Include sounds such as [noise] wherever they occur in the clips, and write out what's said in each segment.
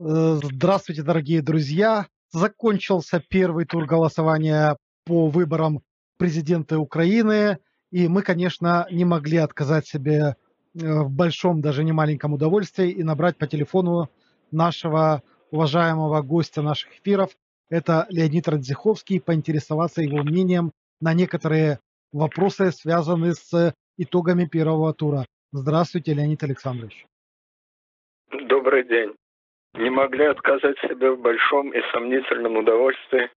Э, здравствуйте, дорогие друзья! Закончился первый тур голосования по выборам президента Украины, и мы, конечно, не могли отказать себе э, в большом, даже не маленьком удовольствии и набрать по телефону нашего уважаемого гостя наших эфиров. Это Леонид Радзиховский, поинтересоваться его мнением на некоторые вопросы, связанные с итогами первого тура. Здравствуйте, Леонид Александрович. Добрый день не могли отказать себе в большом и сомнительном удовольствии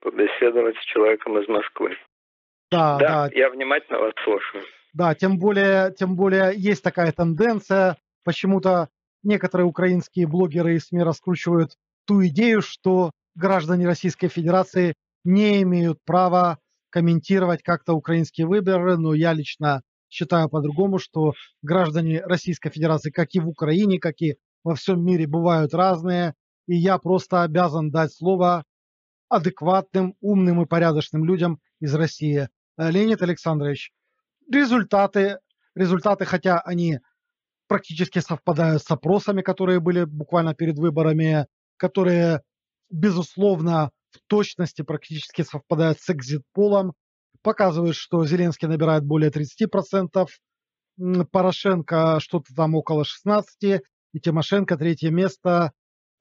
побеседовать с человеком из Москвы. Да, да, да. я внимательно вас слушаю. Да, тем более, тем более есть такая тенденция, почему-то некоторые украинские блогеры и СМИ раскручивают ту идею, что граждане Российской Федерации не имеют права комментировать как-то украинские выборы, но я лично считаю по-другому, что граждане Российской Федерации, как и в Украине, как и во всем мире бывают разные, и я просто обязан дать слово адекватным, умным и порядочным людям из России. Э, Леонид Александрович, результаты, результаты, хотя они практически совпадают с опросами, которые были буквально перед выборами, которые, безусловно, в точности практически совпадают с экзит-полом, показывают, что Зеленский набирает более 30%, Порошенко что-то там около 16%, и Тимошенко третье место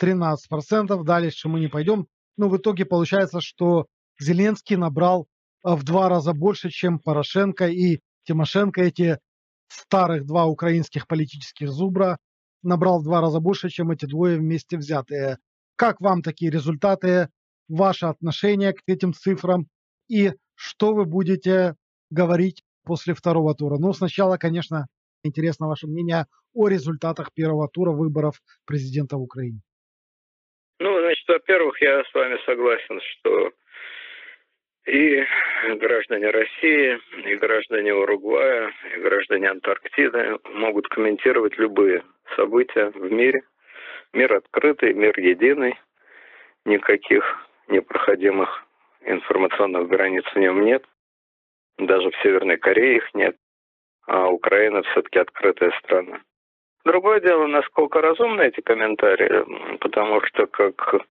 13%. Дальше мы не пойдем. Но в итоге получается, что Зеленский набрал а, в два раза больше, чем Порошенко и Тимошенко. Эти старых два украинских политических зубра набрал в два раза больше, чем эти двое вместе взятые. Как вам такие результаты, ваше отношение к этим цифрам и что вы будете говорить после второго тура? Ну, сначала, конечно, интересно ваше мнение о результатах первого тура выборов президента в Украине. Ну, значит, во-первых, я с вами согласен, что и граждане России, и граждане Уругвая, и граждане Антарктиды могут комментировать любые события в мире. Мир открытый, мир единый, никаких непроходимых информационных границ в нем нет. Даже в Северной Корее их нет а Украина все-таки открытая страна. Другое дело, насколько разумны эти комментарии, потому что, как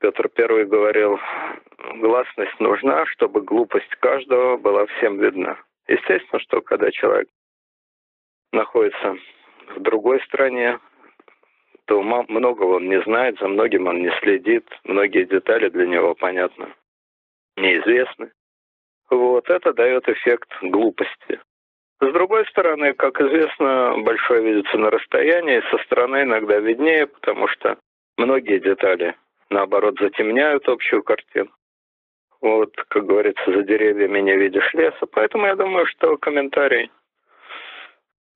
Петр Первый говорил, гласность нужна, чтобы глупость каждого была всем видна. Естественно, что когда человек находится в другой стране, то многого он не знает, за многим он не следит, многие детали для него, понятно, неизвестны. Вот это дает эффект глупости. С другой стороны, как известно, большое видится на расстоянии, со стороны иногда виднее, потому что многие детали, наоборот, затемняют общую картину. Вот, как говорится, за деревьями не видишь леса. Поэтому я думаю, что комментарий,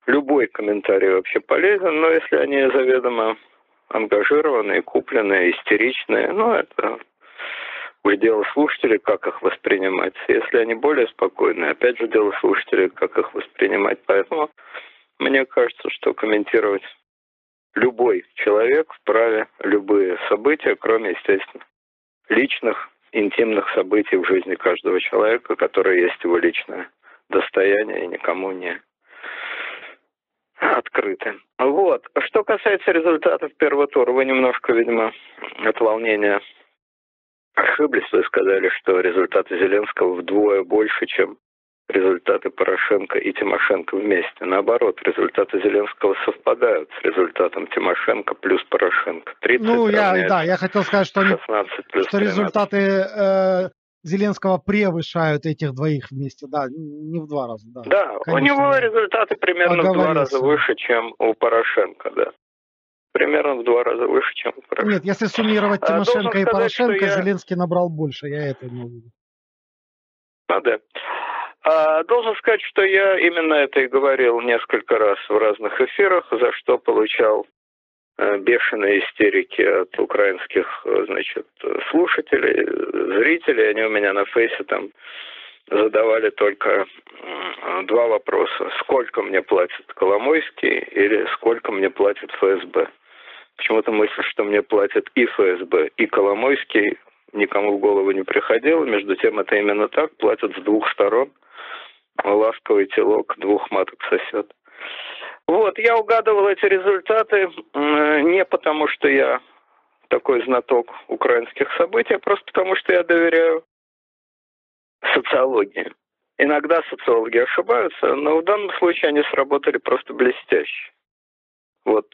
любой комментарий вообще полезен, но если они заведомо ангажированные, купленные, истеричные, ну, это Уж дело слушателей, как их воспринимать. Если они более спокойные, опять же, дело слушателей, как их воспринимать. Поэтому мне кажется, что комментировать любой человек вправе любые события, кроме, естественно, личных, интимных событий в жизни каждого человека, которые есть его личное достояние и никому не открыты. Вот. Что касается результатов первого тура, вы немножко, видимо, от волнения ошиблись, вы сказали, что результаты Зеленского вдвое больше, чем результаты Порошенко и Тимошенко вместе. Наоборот, результаты Зеленского совпадают с результатом Тимошенко плюс Порошенко. 30 ну, я, да, я хотел сказать, что, 16 плюс что результаты э, Зеленского превышают этих двоих вместе, да, не в два раза. Да, да Конечно, у него результаты примерно в два раза выше, чем у Порошенко, да примерно в два раза выше, чем Порошенко. Нет, если суммировать а, Тимошенко а, и Порошенко, я... Зеленский набрал больше, я это имел в виду. А, да. А, должен сказать, что я именно это и говорил несколько раз в разных эфирах, за что получал э, бешеные истерики от украинских, значит, слушателей, зрителей. Они у меня на фейсе там задавали только два вопроса. Сколько мне платит Коломойский или сколько мне платит ФСБ? Почему-то мысль, что мне платят и ФСБ, и Коломойский, никому в голову не приходило. Между тем, это именно так. Платят с двух сторон. Ласковый телок двух маток сосет. Вот, я угадывал эти результаты не потому, что я такой знаток украинских событий, а просто потому, что я доверяю социологии. Иногда социологи ошибаются, но в данном случае они сработали просто блестяще. Вот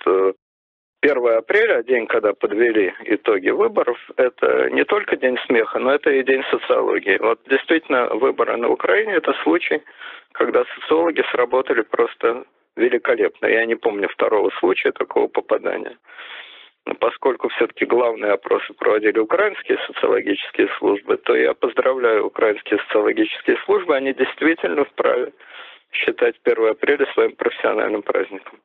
1 э, апреля, день, когда подвели итоги выборов, это не только день смеха, но это и день социологии. Вот действительно выборы на Украине – это случай, когда социологи сработали просто великолепно. Я не помню второго случая такого попадания. Но поскольку все-таки главные опросы проводили украинские социологические службы, то я поздравляю украинские социологические службы. Они действительно вправе считать 1 апреля своим профессиональным праздником.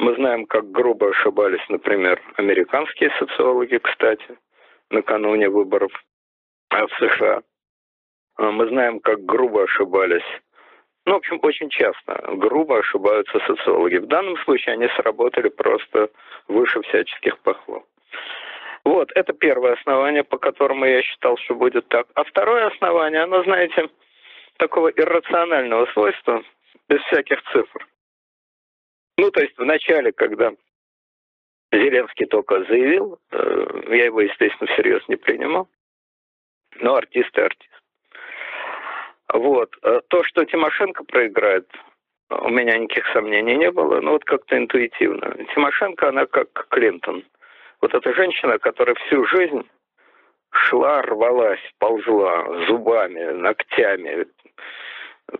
Мы знаем, как грубо ошибались, например, американские социологи, кстати, накануне выборов в США. Мы знаем, как грубо ошибались ну, в общем, очень часто грубо ошибаются социологи. В данном случае они сработали просто выше всяческих похвал. Вот, это первое основание, по которому я считал, что будет так. А второе основание, оно, знаете, такого иррационального свойства, без всяких цифр. Ну, то есть в начале, когда Зеленский только заявил, э, я его, естественно, всерьез не принимал, но артист и артист. Вот. Э, то, что Тимошенко проиграет, у меня никаких сомнений не было, но вот как-то интуитивно. Тимошенко, она как Клинтон. Вот эта женщина, которая всю жизнь шла, рвалась, ползла зубами, ногтями,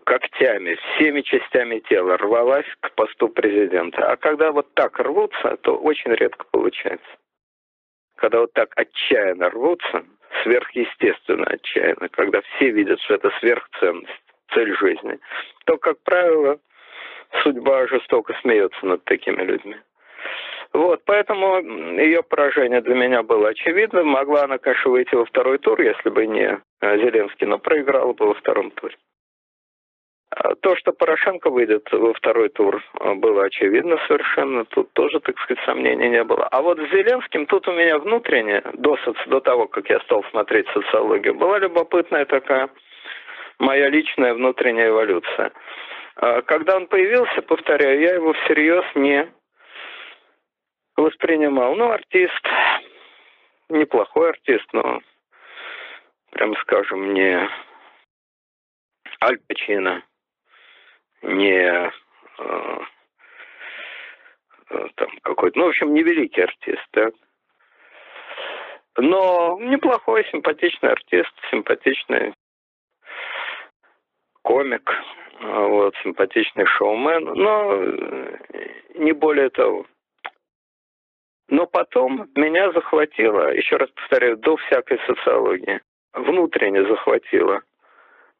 когтями, всеми частями тела рвалась к посту президента. А когда вот так рвутся, то очень редко получается. Когда вот так отчаянно рвутся, сверхъестественно отчаянно, когда все видят, что это сверхценность, цель жизни, то, как правило, судьба жестоко смеется над такими людьми. Вот, поэтому ее поражение для меня было очевидным. Могла она, конечно, выйти во второй тур, если бы не Зеленский, но проиграла бы во втором туре. А то, что Порошенко выйдет во второй тур, было очевидно совершенно. Тут тоже, так сказать, сомнений не было. А вот с Зеленским тут у меня внутренне, до, соци... до того, как я стал смотреть социологию, была любопытная такая моя личная внутренняя эволюция. А когда он появился, повторяю, я его всерьез не воспринимал. Ну, артист, неплохой артист, но, прям скажем, не Аль Пачино не э, э, там какой-то, ну, в общем, невеликий артист, так? Но неплохой, симпатичный артист, симпатичный комик, вот, симпатичный шоумен, но э, не более того. Но потом меня захватило, еще раз повторяю, до всякой социологии, внутренне захватило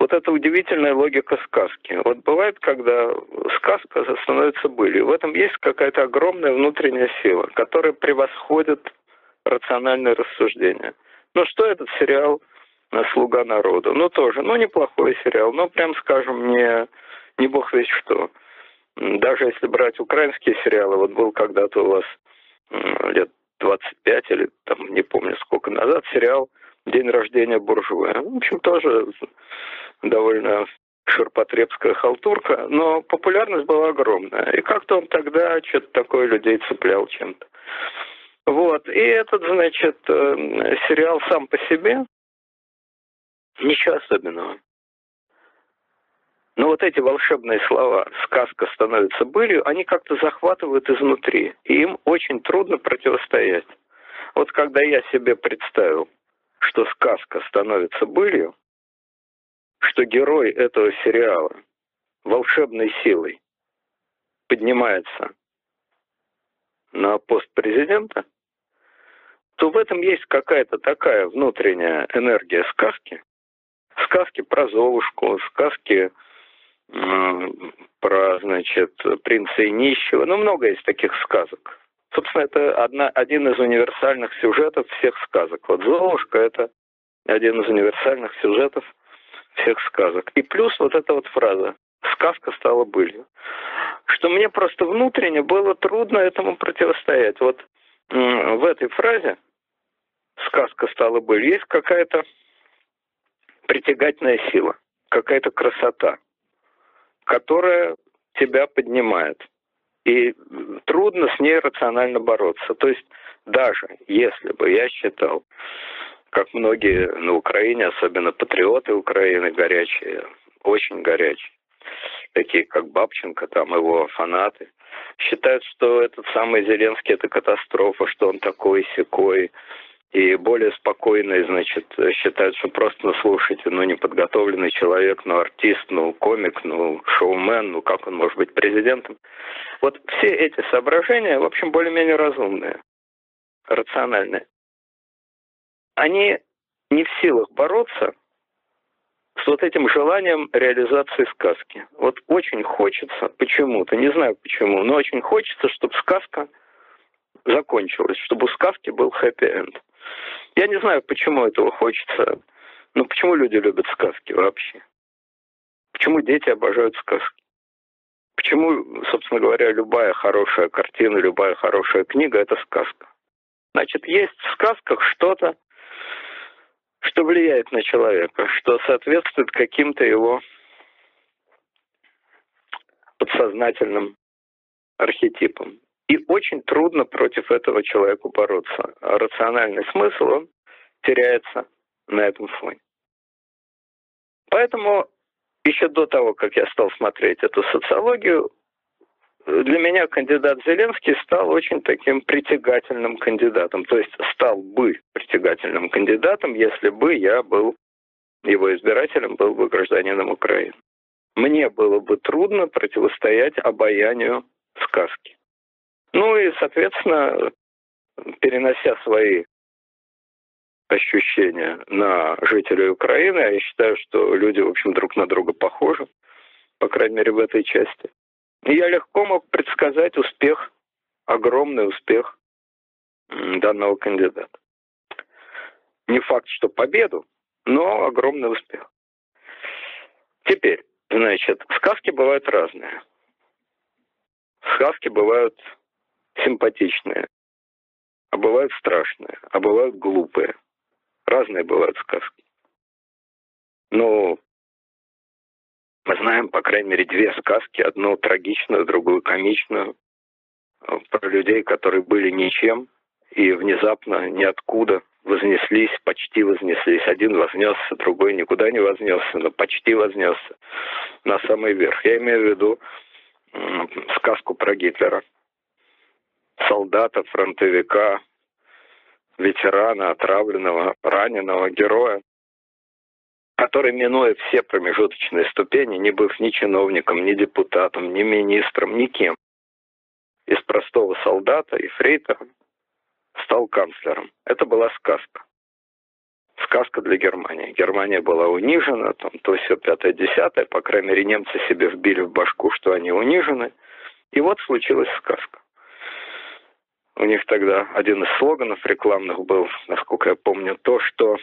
вот эта удивительная логика сказки. Вот бывает, когда сказка становится былью. В этом есть какая-то огромная внутренняя сила, которая превосходит рациональное рассуждение. Ну что этот сериал «Слуга народа»? Ну тоже, ну неплохой сериал, но прям скажем, не, не бог весь что. Даже если брать украинские сериалы, вот был когда-то у вас лет 25 или там не помню сколько назад сериал «День рождения буржуя». В общем, тоже довольно ширпотребская халтурка, но популярность была огромная. И как-то он тогда что-то такое людей цеплял чем-то. Вот. И этот, значит, э, сериал сам по себе ничего особенного. Но вот эти волшебные слова «сказка становится былью», они как-то захватывают изнутри, и им очень трудно противостоять. Вот когда я себе представил, что сказка становится былью, что герой этого сериала волшебной силой поднимается на пост президента, то в этом есть какая-то такая внутренняя энергия сказки. Сказки про Золушку, сказки про, значит, принца и нищего. Ну, много есть таких сказок. Собственно, это одна, один из универсальных сюжетов всех сказок. Вот Золушка – это один из универсальных сюжетов всех сказок. И плюс вот эта вот фраза «сказка стала былью», что мне просто внутренне было трудно этому противостоять. Вот в этой фразе «сказка стала былью» есть какая-то притягательная сила, какая-то красота, которая тебя поднимает. И трудно с ней рационально бороться. То есть даже если бы я считал, как многие на Украине, особенно патриоты Украины горячие, очень горячие, такие как Бабченко, там его фанаты, считают, что этот самый Зеленский это катастрофа, что он такой секой, и более спокойные, значит, считают, что просто, ну, слушайте, ну, неподготовленный человек, ну, артист, ну, комик, ну, шоумен, ну, как он может быть президентом. Вот все эти соображения, в общем, более-менее разумные, рациональные. Они не в силах бороться с вот этим желанием реализации сказки. Вот очень хочется почему-то, не знаю почему, но очень хочется, чтобы сказка закончилась, чтобы у сказки был хэппи-энд. Я не знаю, почему этого хочется. Ну, почему люди любят сказки вообще? Почему дети обожают сказки? Почему, собственно говоря, любая хорошая картина, любая хорошая книга – это сказка? Значит, есть в сказках что-то, что влияет на человека, что соответствует каким-то его подсознательным архетипам. И очень трудно против этого человеку бороться. А рациональный смысл, он теряется на этом фоне. Поэтому еще до того, как я стал смотреть эту социологию, для меня кандидат Зеленский стал очень таким притягательным кандидатом. То есть стал бы притягательным кандидатом, если бы я был его избирателем, был бы гражданином Украины. Мне было бы трудно противостоять обаянию сказки. Ну и, соответственно, перенося свои ощущения на жителей Украины, я считаю, что люди, в общем, друг на друга похожи, по крайней мере, в этой части. Я легко мог предсказать успех, огромный успех данного кандидата. Не факт, что победу, но огромный успех. Теперь, значит, сказки бывают разные. Сказки бывают симпатичные, а бывают страшные, а бывают глупые. Разные бывают сказки. Но мы знаем, по крайней мере, две сказки. Одну трагичную, другую комичную. Э, про людей, которые были ничем и внезапно ниоткуда вознеслись, почти вознеслись. Один вознесся, другой никуда не вознесся, но почти вознесся на самый верх. Я имею в виду сказку про Гитлера солдата, фронтовика, ветерана, отравленного, раненого, героя, который, минуя все промежуточные ступени, не быв ни чиновником, ни депутатом, ни министром, никем, из простого солдата и фрейтера стал канцлером. Это была сказка. Сказка для Германии. Германия была унижена, там, то все пятое-десятое, по крайней мере, немцы себе вбили в башку, что они унижены. И вот случилась сказка. У них тогда один из слоганов рекламных был, насколько я помню, то, что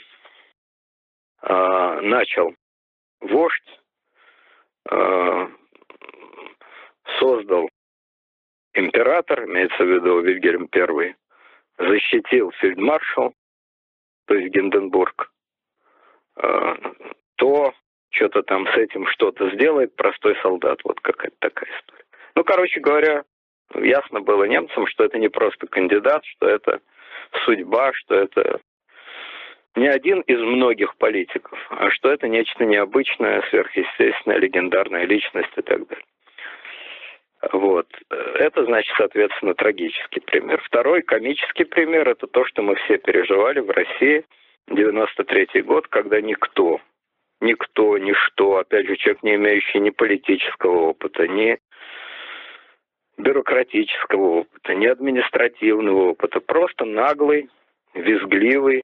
э, начал вождь, э, создал император, имеется в виду Вильгельм I, защитил фельдмаршал, то есть Гинденбург, э, то что-то там с этим что-то сделает простой солдат. Вот какая-то такая история. Ну, короче говоря, ясно было немцам, что это не просто кандидат, что это судьба, что это не один из многих политиков, а что это нечто необычное, сверхъестественное, легендарная личность и так далее. Вот. Это, значит, соответственно, трагический пример. Второй комический пример – это то, что мы все переживали в России 93 год, когда никто, никто, ничто, опять же, человек, не имеющий ни политического опыта, ни бюрократического опыта, ни административного опыта, просто наглый, визгливый,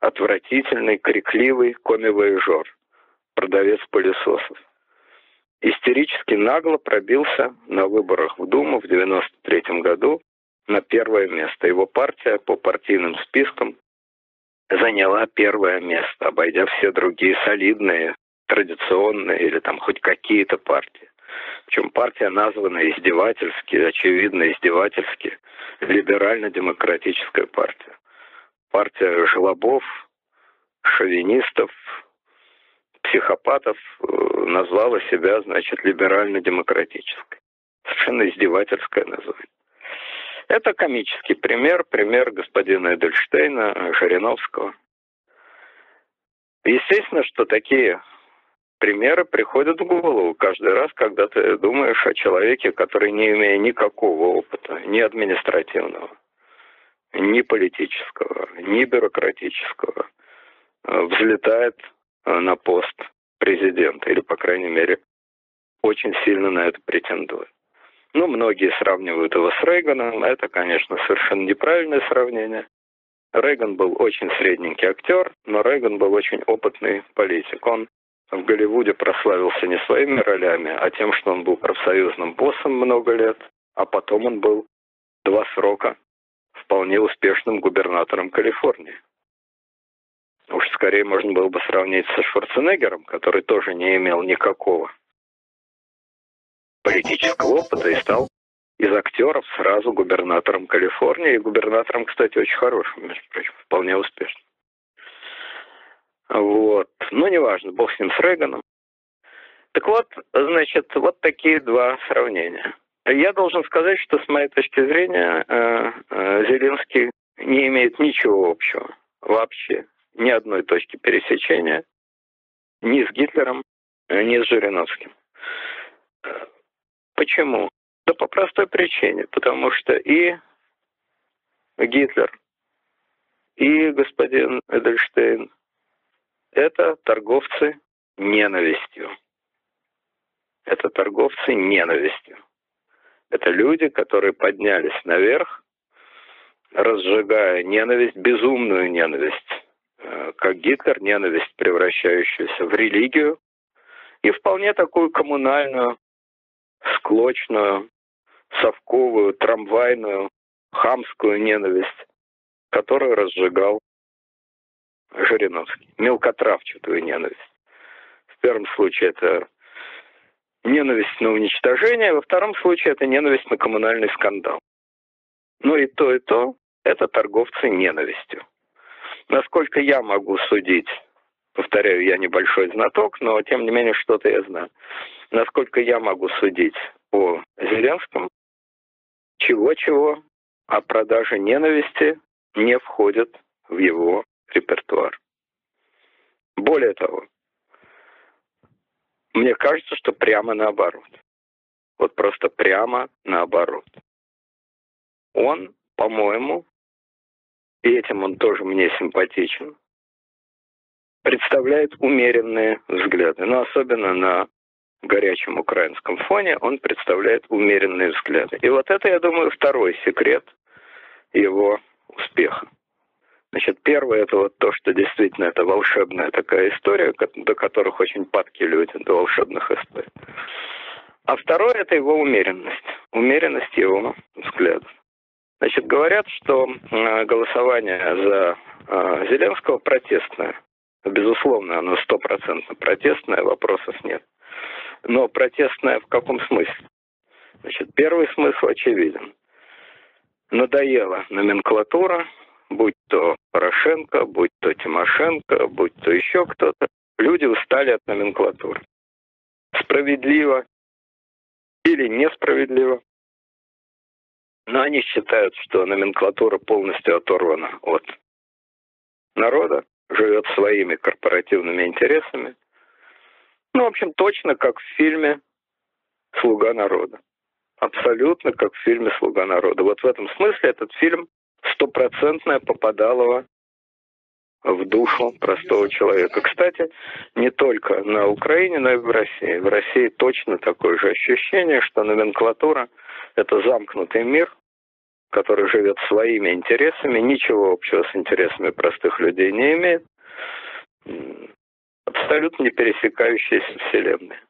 отвратительный, крикливый коми-вояжер, продавец пылесосов. Истерически нагло пробился на выборах в Думу в 1993 году на первое место. Его партия по партийным спискам заняла первое место, обойдя все другие солидные, традиционные или там хоть какие-то партии. Причем партия названа издевательски, очевидно издевательски, либерально-демократическая партия. Партия жлобов, шовинистов, психопатов э, назвала себя, значит, либерально-демократической. совершенно издевательское название. Это комический пример, пример господина Эдельштейна, Жириновского. Естественно, что такие примеры приходят в голову каждый раз, когда ты думаешь о человеке, который не имея никакого опыта, ни административного, ни политического, ни бюрократического, э, взлетает э, на пост президента, или, по крайней мере, очень сильно на это претендует. Ну, многие сравнивают его с Рейганом. Это, конечно, совершенно неправильное сравнение. Рейган был очень средненький актер, но Рейган был очень опытный политик. Он в Голливуде прославился не своими ролями, а тем, что он был профсоюзным боссом много лет, а потом он был два срока вполне успешным губернатором Калифорнии. Уж скорее можно было бы сравнить со Шварценеггером, который тоже не имел никакого политического опыта и стал из актеров сразу губернатором Калифорнии. И губернатором, кстати, очень хорошим, между прочим, вполне успешным. Вот. Но ну, неважно, бог с ним, с Рейганом. Так вот, значит, вот такие два сравнения. Я должен сказать, что с моей точки зрения э, э, Зеленский не имеет ничего общего вообще, ни одной точки пересечения ни с Гитлером, ни с Жириновским. Почему? Да по простой причине, потому что и Гитлер, и господин Эдельштейн – это торговцы ненавистью. Это торговцы ненавистью. Это люди, которые поднялись наверх, разжигая ненависть, безумную ненависть, э, как Гитлер, ненависть, превращающуюся в религию, и вполне такую коммунальную, склочную, совковую, трамвайную, хамскую ненависть, которую разжигал Жириновский. Мелкотравчатую ненависть. В первом случае это ненависть на уничтожение, во втором случае это ненависть на коммунальный скандал. Но и то, и то – это торговцы ненавистью. Насколько я могу судить, повторяю, я небольшой знаток, но тем не менее что-то я знаю – насколько я могу судить по Зеленскому, чего-чего, а продажа ненависти не входит в его репертуар. Более того, мне кажется, что прямо наоборот. Вот просто прямо наоборот. Он, по-моему, и этим он тоже мне симпатичен, представляет умеренные взгляды, но особенно на горячем украинском фоне, он представляет умеренные взгляды. И вот это, я думаю, второй секрет его успеха. Значит, первое это вот то, что действительно это волшебная такая история, до которых очень падки люди, до волшебных историй. А второе это его умеренность, умеренность его взглядов. Значит, говорят, что э, голосование за э, Зеленского протестное. Безусловно, оно стопроцентно протестное, вопросов нет но протестная в каком смысле? Значит, первый смысл очевиден. Надоела номенклатура, будь то Порошенко, будь то Тимошенко, будь то еще кто-то. Люди устали от номенклатуры. Справедливо или несправедливо. Но они считают, что номенклатура полностью оторвана от народа, живет своими корпоративными интересами – ну, в общем, точно как в фильме «Слуга народа». Абсолютно как в фильме «Слуга народа». Вот в этом смысле этот фильм стопроцентное попадалово в душу простого человека. Кстати, не только на Украине, но и в России. В России точно такое же ощущение, что номенклатура – это замкнутый мир, который живет своими интересами, ничего общего с интересами простых людей не имеет абсолютно не пересекающиеся вселенные.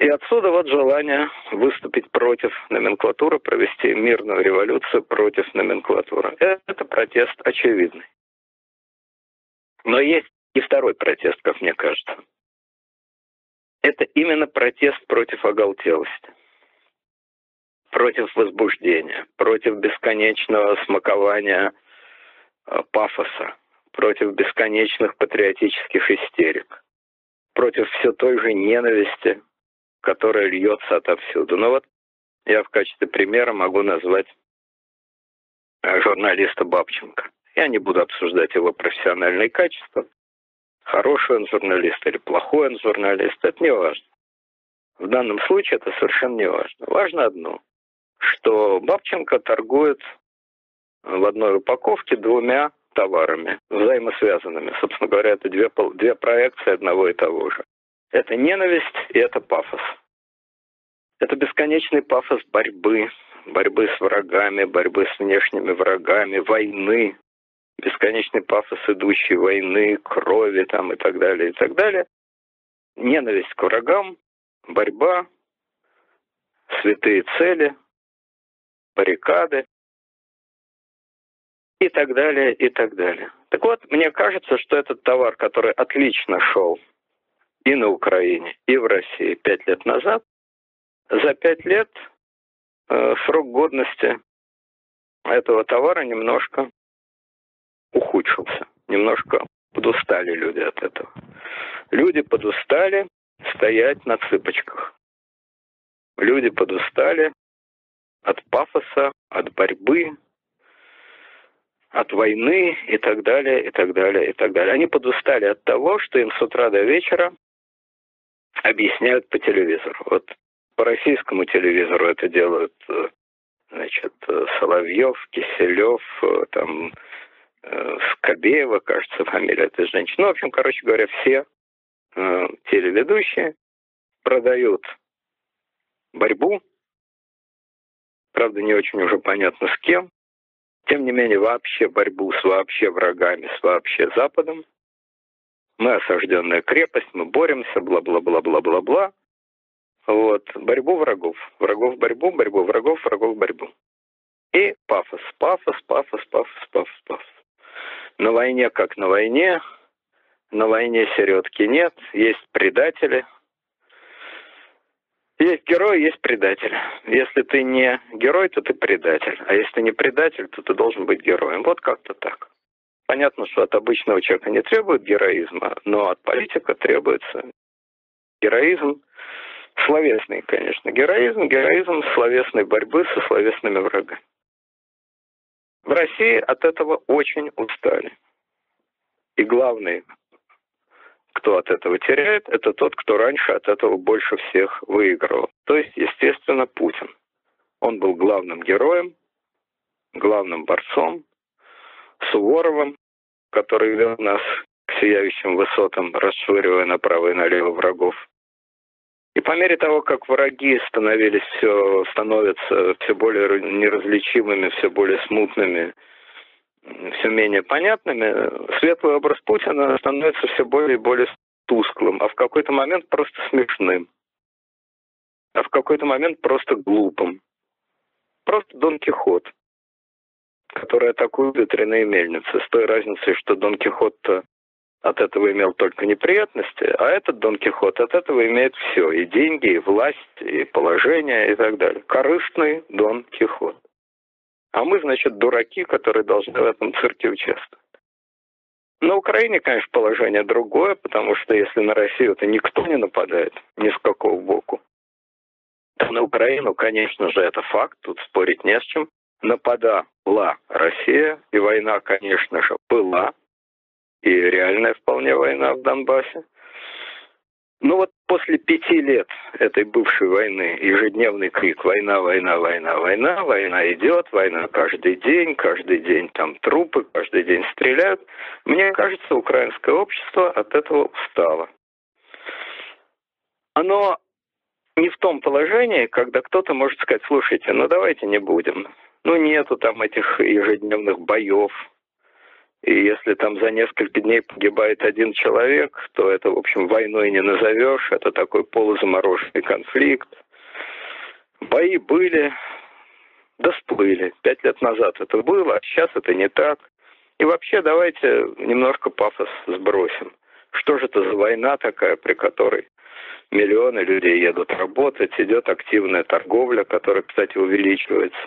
И отсюда вот желание выступить против номенклатуры, провести мирную революцию против номенклатуры. Это протест очевидный. Но есть и второй протест, как мне кажется. Это именно протест против оголтелости, против возбуждения, против бесконечного смакования э, пафоса, против бесконечных патриотических истерик, против все той же ненависти, которая льется отовсюду. Но вот Я в качестве примера могу назвать э, журналиста Бабченко. Я не буду обсуждать его профессиональные качества. Хороший он журналист или плохой он журналист, это не важно. В данном случае это совершенно не важно. Важно одно, что Бабченко торгует в одной упаковке двумя товарами, взаимосвязанными. Собственно говоря, это две, две проекции одного и того же. Это ненависть и это пафос. Это бесконечный пафос борьбы, борьбы с врагами, борьбы с внешними врагами, войны, бесконечный пафос идущей войны, крови там и так далее, и так далее. Ненависть к врагам, борьба, святые цели, баррикады и так далее, и так далее. Так вот, мне кажется, что этот товар, который отлично шел и на Украине, и в России пять лет назад, за пять лет э, срок годности этого товара немножко ухудшился. Немножко подустали люди от этого. Люди подустали стоять на цыпочках. Люди подустали от пафоса, от борьбы, от войны и так далее, и так далее, и так далее. Они подустали от того, что им с утра до вечера объясняют по телевизору. Вот по российскому телевизору это делают э, значит, э, Соловьев, Киселев, э, там, Скобеева, кажется, фамилия этой женщины. Ну, в общем, короче говоря, все телеведущие продают борьбу, правда, не очень уже понятно с кем, тем не менее, вообще борьбу с вообще врагами, с вообще Западом. Мы осажденная крепость, мы боремся, бла-бла-бла-бла-бла-бла. Вот, борьбу врагов. Врагов борьбу, борьбу врагов, врагов борьбу. И пафос, пафос, пафос, пафос, пафос, пафос. На войне как на войне, на войне середки нет, есть предатели, есть герой, есть предатель. Если ты не герой, то ты предатель. А если ты не предатель, то ты должен быть героем. Вот как-то так. Понятно, что от обычного человека не требует героизма, но от политика требуется героизм, словесный, конечно, героизм, героизм словесной борьбы со словесными врагами. В России от этого очень устали. И главный кто от этого теряет, это тот, кто раньше от этого больше всех выигрывал. То есть, естественно, Путин. Он был главным героем, главным борцом, Суворовым, который вел нас к сияющим высотам, расшвыривая направо и налево врагов. И по мере того, как враги становились все, становятся все более неразличимыми, все более смутными, все менее понятными, светлый образ Путина становится все более и более тусклым, а в какой-то момент просто смешным, а в какой-то момент просто глупым. Просто Дон Кихот, который атакует ветряные мельницы, с той разницей, что Дон Кихот от этого имел только неприятности, а этот Дон Кихот от этого имеет все, и деньги, и власть, и положение, и так далее. Корыстный Дон Кихот. А мы, значит, дураки, которые должны в этом цирке участвовать. На Украине, конечно, положение другое, потому что если на Россию, то никто не нападает ни с какого боку. На Украину, конечно же, это факт, тут спорить не с чем. Нападала Россия, и война, конечно же, была, и реальная вполне война в Донбассе. Ну вот после пяти лет этой бывшей войны, ежедневный крик «война, война, война, война», война идет, война каждый день, каждый день там трупы, каждый день стреляют, мне кажется, украинское общество от этого устало. Оно не в том положении, когда кто-то может сказать, слушайте, ну давайте не будем. Ну нету там этих ежедневных боев, и если там за несколько дней погибает один человек, то это, в общем, войной не назовешь. Это такой полузамороженный конфликт. Бои были, да сплыли. Пять лет назад это было, а сейчас это не так. И вообще давайте немножко пафос сбросим. Что же это за война такая, при которой миллионы людей едут работать, идет активная торговля, которая, кстати, увеличивается.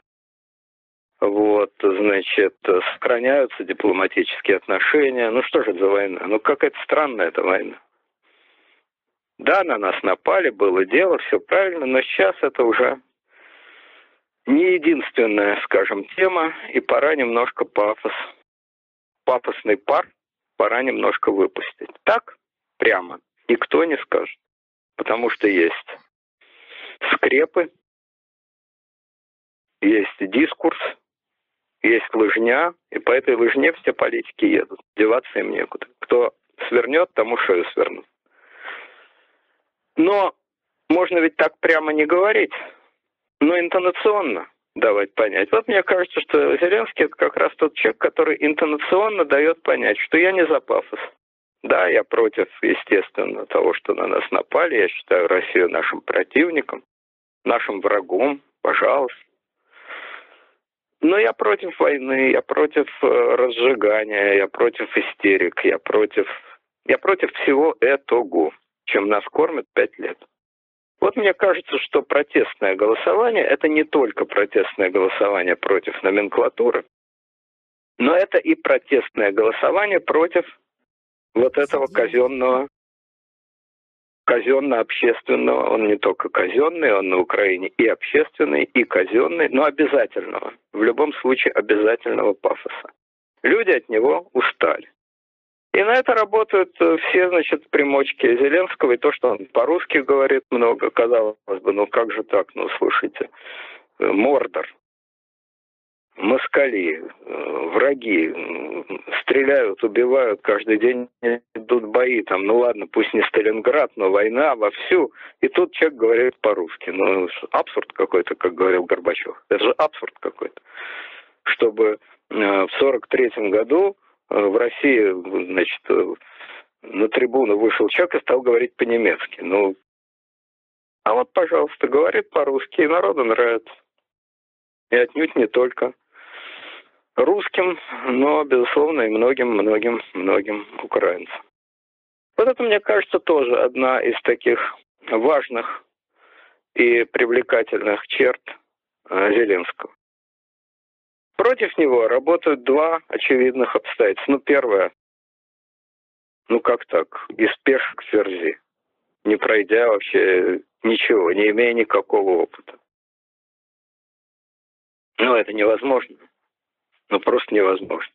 Вот, значит, сохраняются дипломатические отношения. Ну что же это за война? Ну какая-то странная эта война. Да, на нас напали, было дело, все правильно, но сейчас это уже не единственная, скажем, тема, и пора немножко пафос, пафосный пар, пора немножко выпустить. Так, прямо, никто не скажет, потому что есть скрепы, есть дискурс, есть лыжня, и по этой лыжне все политики едут. Деваться им некуда. Кто свернет, тому шею свернут. Но можно ведь так прямо не говорить, но интонационно давать понять. Вот мне кажется, что Зеленский это как раз тот человек, который интонационно дает понять, что я не за пафос. Да, я против, естественно, того, что на нас напали. Я считаю Россию нашим противником, нашим врагом, пожалуйста. Но я против войны, я против э, разжигания, я против истерик, я против, я против всего этого, чем нас кормят пять лет. Вот мне кажется, что протестное голосование – это не только протестное голосование против номенклатуры, но это и протестное голосование против вот этого казенного, казенно-общественного, он не только казенный, он на Украине и общественный, и казенный, но обязательного, в любом случае обязательного пафоса. Люди от него устали. И на это работают э, все, значит, примочки Зеленского, и то, что он по-русски говорит много, казалось бы, ну как же так, ну слушайте, э, Мордор, москали, э, враги, стреляют, убивают, каждый день идут бои, там, ну ладно, пусть не Сталинград, но война вовсю, и тут человек говорит по-русски, ну абсурд какой-то, как говорил Горбачев, это же абсурд какой-то, чтобы в сорок третьем году Э, в России, значит, э, на трибуну вышел человек и стал говорить по-немецки. Ну, а вот, пожалуйста, говорит по-русски, и народу нравится. И отнюдь не только русским, но, безусловно, и многим-многим-многим украинцам. Вот это, мне кажется, тоже одна из таких важных и привлекательных черт э, Зеленского. Против него работают два очевидных обстоятельства. Ну, первое, ну как так, из пешек к ферзи, не пройдя вообще ничего, не имея никакого опыта. Ну, это невозможно. Ну, просто невозможно.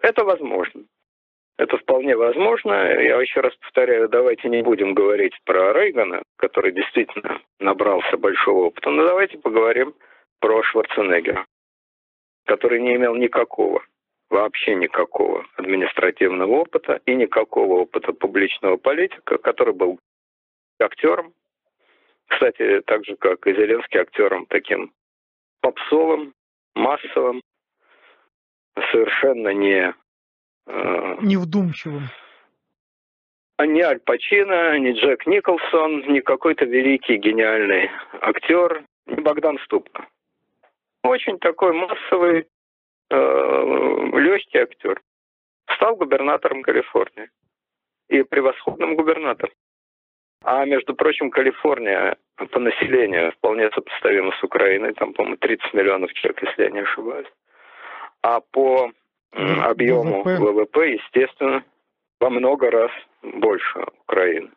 Это возможно. Это вполне возможно. Я еще раз повторяю, давайте не будем говорить про Рейгана, который действительно набрался большого опыта, но давайте поговорим про Шварценеггера, который не имел никакого, вообще никакого административного опыта и никакого опыта публичного политика, который был актером, кстати, так же, как и Зеленский, актером таким попсовым, массовым, совершенно не... Э, Невдумчивым. А не Аль Пачино, не Джек Николсон, не какой-то великий гениальный актер, не Богдан Ступка. Очень такой массовый, э, легкий актер. Стал губернатором Калифорнии. И превосходным губернатором. А, между прочим, Калифорния по населению вполне сопоставима с Украиной. Там, по-моему, 30 миллионов человек, если я не ошибаюсь. А по объему ВВП. ВВП, естественно, во много раз больше Украины.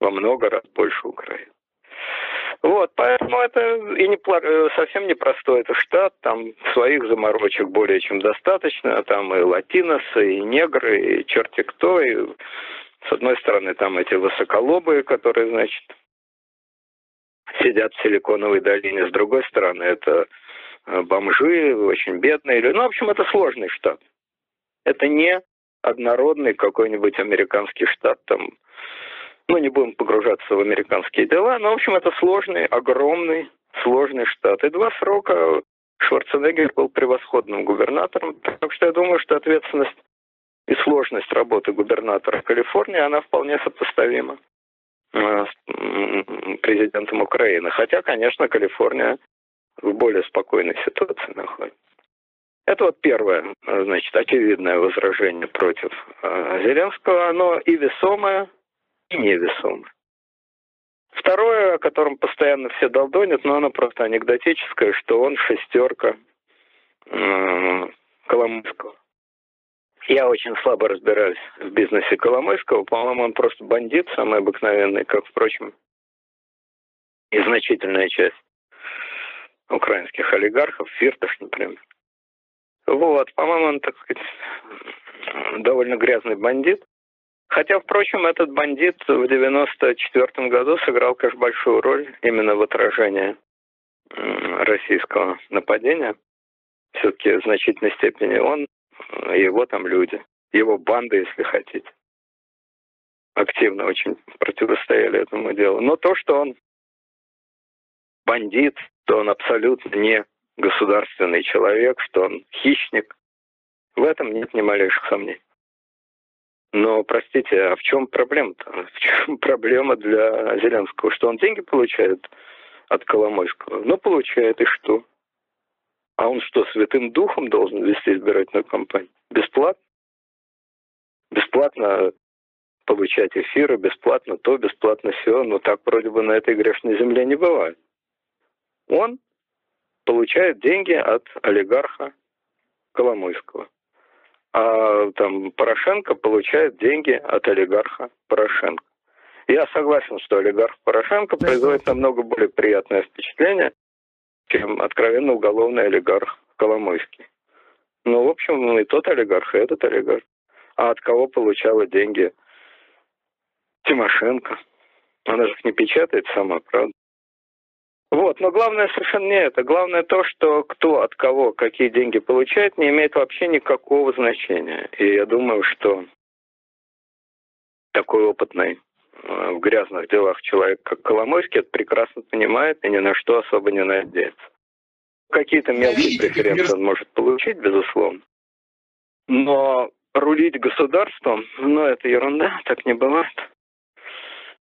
Во много раз больше Украины. Вот, поэтому это и не, э, совсем непростой это штат, там своих заморочек более чем достаточно, там и латиносы, и негры, и черти кто, и с одной стороны там эти высоколобые, которые, значит, сидят в Силиконовой долине, с другой стороны это э, бомжи, очень бедные, ну, в общем, это сложный штат. Это не однородный какой-нибудь американский штат, там, ну, не будем погружаться в американские дела, но, в общем, это сложный, огромный, сложный штат. И два срока Шварценеггер был превосходным губернатором, так что я думаю, что ответственность и сложность работы губернатора Калифорнии, она вполне сопоставима э, с президентом Украины. Хотя, конечно, Калифорния в более спокойной ситуации находится. Это вот первое, значит, очевидное возражение против э, Зеленского. Оно и весомое, и невесомы. Второе, о котором постоянно все долдонят, но оно просто анекдотическое, что он шестерка э, Коломойского. Я очень слабо разбираюсь в бизнесе Коломойского. По-моему, он просто бандит, самый обыкновенный, как, впрочем, и значительная часть украинских олигархов, Фирташ, например. Вот, по-моему, он, так сказать, довольно грязный бандит. Хотя, впрочем, этот бандит в 94 году сыграл, конечно, большую роль именно в отражении российского нападения. Все-таки в значительной степени он, его там люди, его банда, если хотите, активно очень противостояли этому делу. Но то, что он бандит, то он абсолютно не государственный человек, что он хищник, в этом нет ни малейших сомнений. Но, простите, а в чем проблема-то? [laughs] В чем проблема для Зеленского? Что он деньги получает от Коломойского? Ну, получает, и что? А он что, святым духом должен вести избирательную кампанию? Бесплатно? Бесплатно получать эфиры, бесплатно то, бесплатно все. Но так вроде бы на этой грешной земле не бывает. Он получает деньги от олигарха Коломойского а там Порошенко получает деньги от олигарха Порошенко. Я согласен, что олигарх Порошенко производит намного более приятное впечатление, чем откровенно уголовный олигарх Коломойский. Ну, в общем, и тот олигарх, и этот олигарх. А от кого получала деньги Тимошенко? Она же их не печатает сама, правда? Вот, но главное совершенно не это. Главное то, что кто от кого какие деньги получает, не имеет вообще никакого значения. И я думаю, что такой опытный в грязных делах человек, как Коломойский, это прекрасно понимает и ни на что особо не надеется. Какие-то мелкие преференции он может получить, безусловно. Но рулить государством, ну, это ерунда, так не бывает.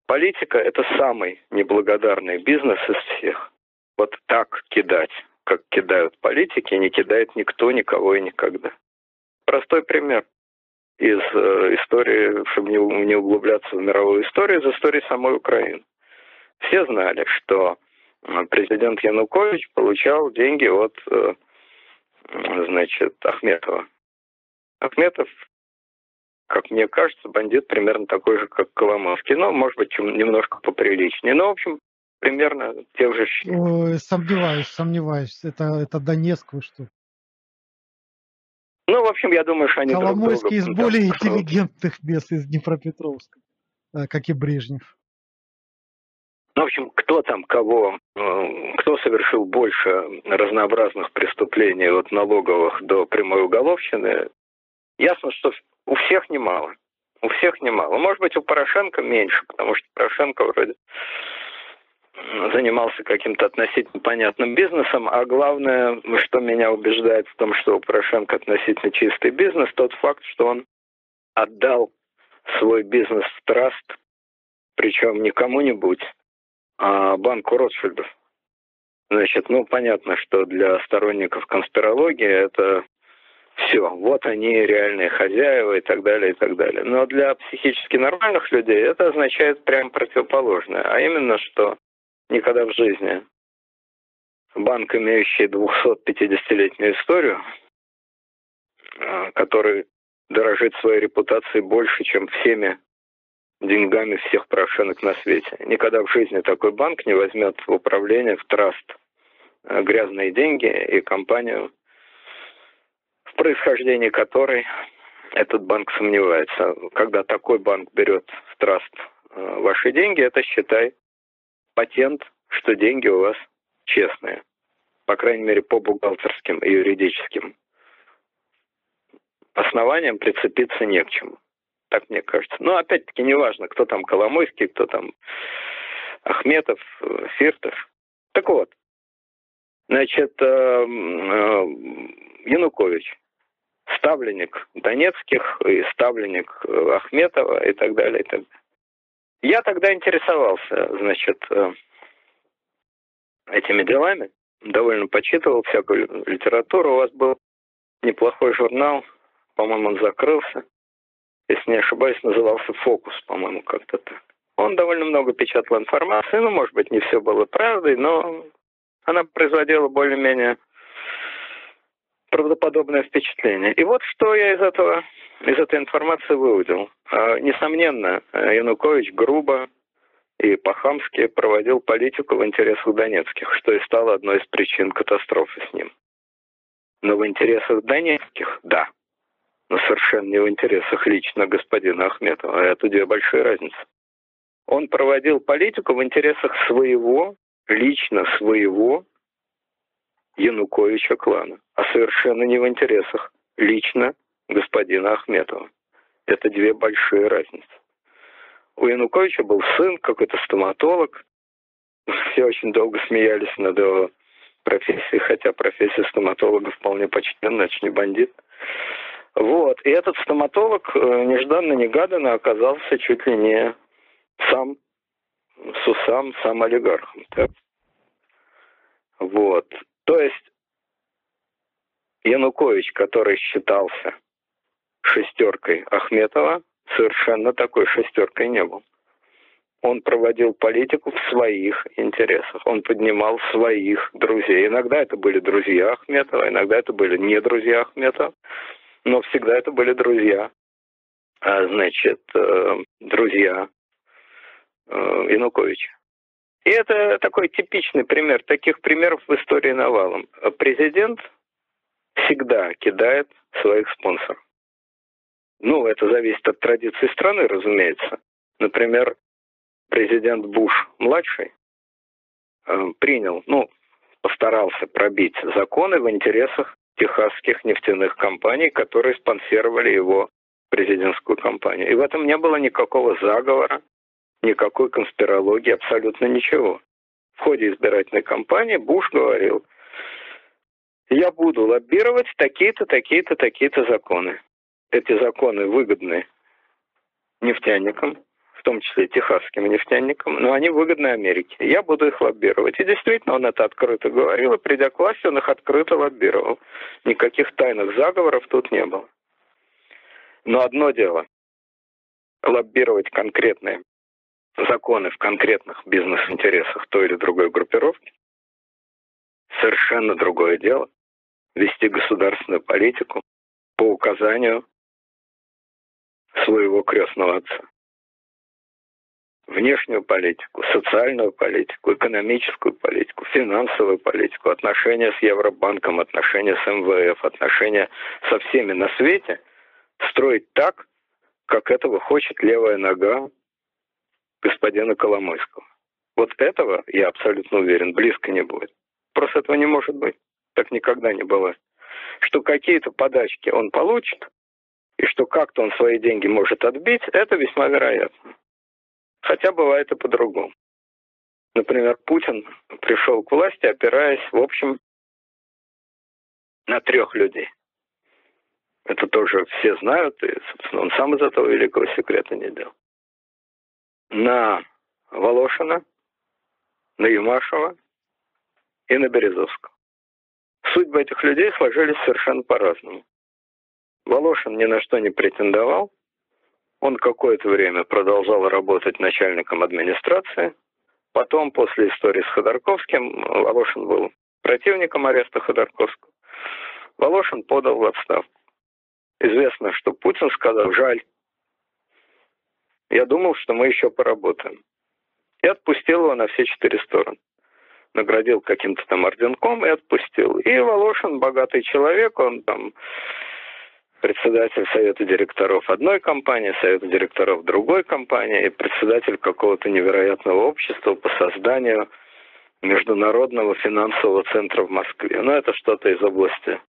Политика – это самый неблагодарный бизнес из всех. Вот так кидать, как кидают политики, не кидает никто, никого и никогда. Простой пример из э, истории, чтобы не, не углубляться в мировую историю, из истории самой Украины. Все знали, что э, президент Янукович получал деньги от, э, значит, Ахметова. Ахметов как мне кажется, бандит примерно такой же, как Коломовский. Ну, может быть, чем немножко поприличнее. Но, в общем, примерно тех же сомневаюсь, сомневаюсь. Это, это Донецк, вы что? Ну, в общем, я думаю, что они Коломойский друг из более интеллигентных мест из Днепропетровска, э, как и Брежнев. Ну, в общем, кто там кого, э, кто совершил больше разнообразных преступлений от налоговых до прямой уголовщины, ясно, что у всех немало. У всех немало. Может быть, у Порошенко меньше, потому что Порошенко вроде занимался каким-то относительно понятным бизнесом, а главное, что меня убеждает в том, что у Порошенко относительно чистый бизнес, тот факт, что он отдал свой бизнес в траст, причем не кому-нибудь, а банку Ротшильдов. Значит, ну, понятно, что для сторонников конспирологии это все, вот они реальные хозяева и так далее, и так далее. Но для психически нормальных людей это означает прям противоположное, а именно, что никогда в жизни банк, имеющий 250-летнюю историю, а, который дорожит своей репутацией больше, чем всеми деньгами всех прошенок на свете. Никогда в жизни такой банк не возьмет в управление, в траст а, грязные деньги и компанию в происхождении которой этот банк сомневается. Когда такой банк берет в траст э, ваши деньги, это считай патент, что деньги у вас честные. По крайней мере, по бухгалтерским и юридическим основаниям прицепиться не к чему. Так мне кажется. Но опять-таки неважно, кто там Коломойский, кто там Ахметов, э, Фиртов. Так вот, значит, э, Янукович ставленник Донецких и ставленник э, Ахметова и так далее. И так далее. Я тогда интересовался, значит, э, этими делами, довольно почитывал всякую литературу. У вас был неплохой журнал, по-моему, он закрылся. Если не ошибаюсь, назывался «Фокус», по-моему, как-то так. Он довольно много печатал информации, ну, может быть, не все было правдой, но она производила более-менее правдоподобное впечатление. И вот что я из этого, из этой информации выудил. А, несомненно, Янукович грубо и по-хамски проводил политику в интересах донецких, что и стало одной из причин катастрофы с ним. Но в интересах донецких – да. Но совершенно не в интересах лично господина Ахметова. Это две большие разницы. Он проводил политику в интересах своего, лично своего Януковича клана, а совершенно не в интересах лично господина Ахметова. Это две большие разницы. У Януковича был сын, какой-то стоматолог. Все очень долго смеялись над его профессией, хотя профессия стоматолога вполне почтенная, это не бандит. Вот. И этот стоматолог э, нежданно-негаданно оказался чуть ли не сам Сусам, сам олигархом. Так? Вот. То есть Янукович, который считался шестеркой Ахметова, совершенно такой шестеркой не был. Он проводил политику в своих интересах. Он поднимал своих друзей. Иногда это были друзья Ахметова, иногда это были не друзья Ахметова, но всегда это были друзья. А, значит, э, друзья э, Януковича. И это такой типичный пример. Таких примеров в истории навалом. Президент всегда кидает своих спонсоров. Ну, это зависит от традиции страны, разумеется. Например, президент Буш-младший э, принял, ну, постарался пробить законы в интересах техасских нефтяных компаний, которые спонсировали его президентскую кампанию. И в этом не было никакого заговора, никакой конспирологии, абсолютно ничего. В ходе избирательной кампании Буш говорил, я буду лоббировать такие-то, такие-то, такие-то законы эти законы выгодны нефтяникам, в том числе техасским нефтяникам, но они выгодны Америке. Я буду их лоббировать. И действительно, он это открыто говорил, и придя к власти, он их открыто лоббировал. Никаких тайных заговоров тут не было. Но одно дело – лоббировать конкретные законы в конкретных бизнес-интересах той или другой группировки. Совершенно другое дело – вести государственную политику по указанию своего крестного отца. Внешнюю политику, социальную политику, экономическую политику, финансовую политику, отношения с Евробанком, отношения с МВФ, отношения со всеми на свете строить так, как этого хочет левая нога господина Коломойского. Вот этого, я абсолютно уверен, близко не будет. Просто этого не может быть. Так никогда не бывает. Что какие-то подачки он получит, и что как-то он свои деньги может отбить, это весьма вероятно. Хотя бывает и по-другому. Например, Путин пришел к власти, опираясь, в общем, на трех людей. Это тоже все знают, и, собственно, он сам из этого великого секрета не делал. На Волошина, на Юмашева и на Березовского. Судьбы этих людей сложились совершенно по-разному. Волошин ни на что не претендовал. Он какое-то время продолжал работать начальником администрации. Потом, после истории с Ходорковским, Волошин был противником ареста Ходорковского. Волошин подал в отставку. Известно, что Путин сказал, жаль, я думал, что мы еще поработаем. И отпустил его на все четыре стороны. Наградил каким-то там орденком и отпустил. И Волошин, богатый человек, он там председатель совета директоров одной компании, совета директоров другой компании и председатель какого-то невероятного общества по созданию международного финансового центра в Москве. Ну, это что-то из области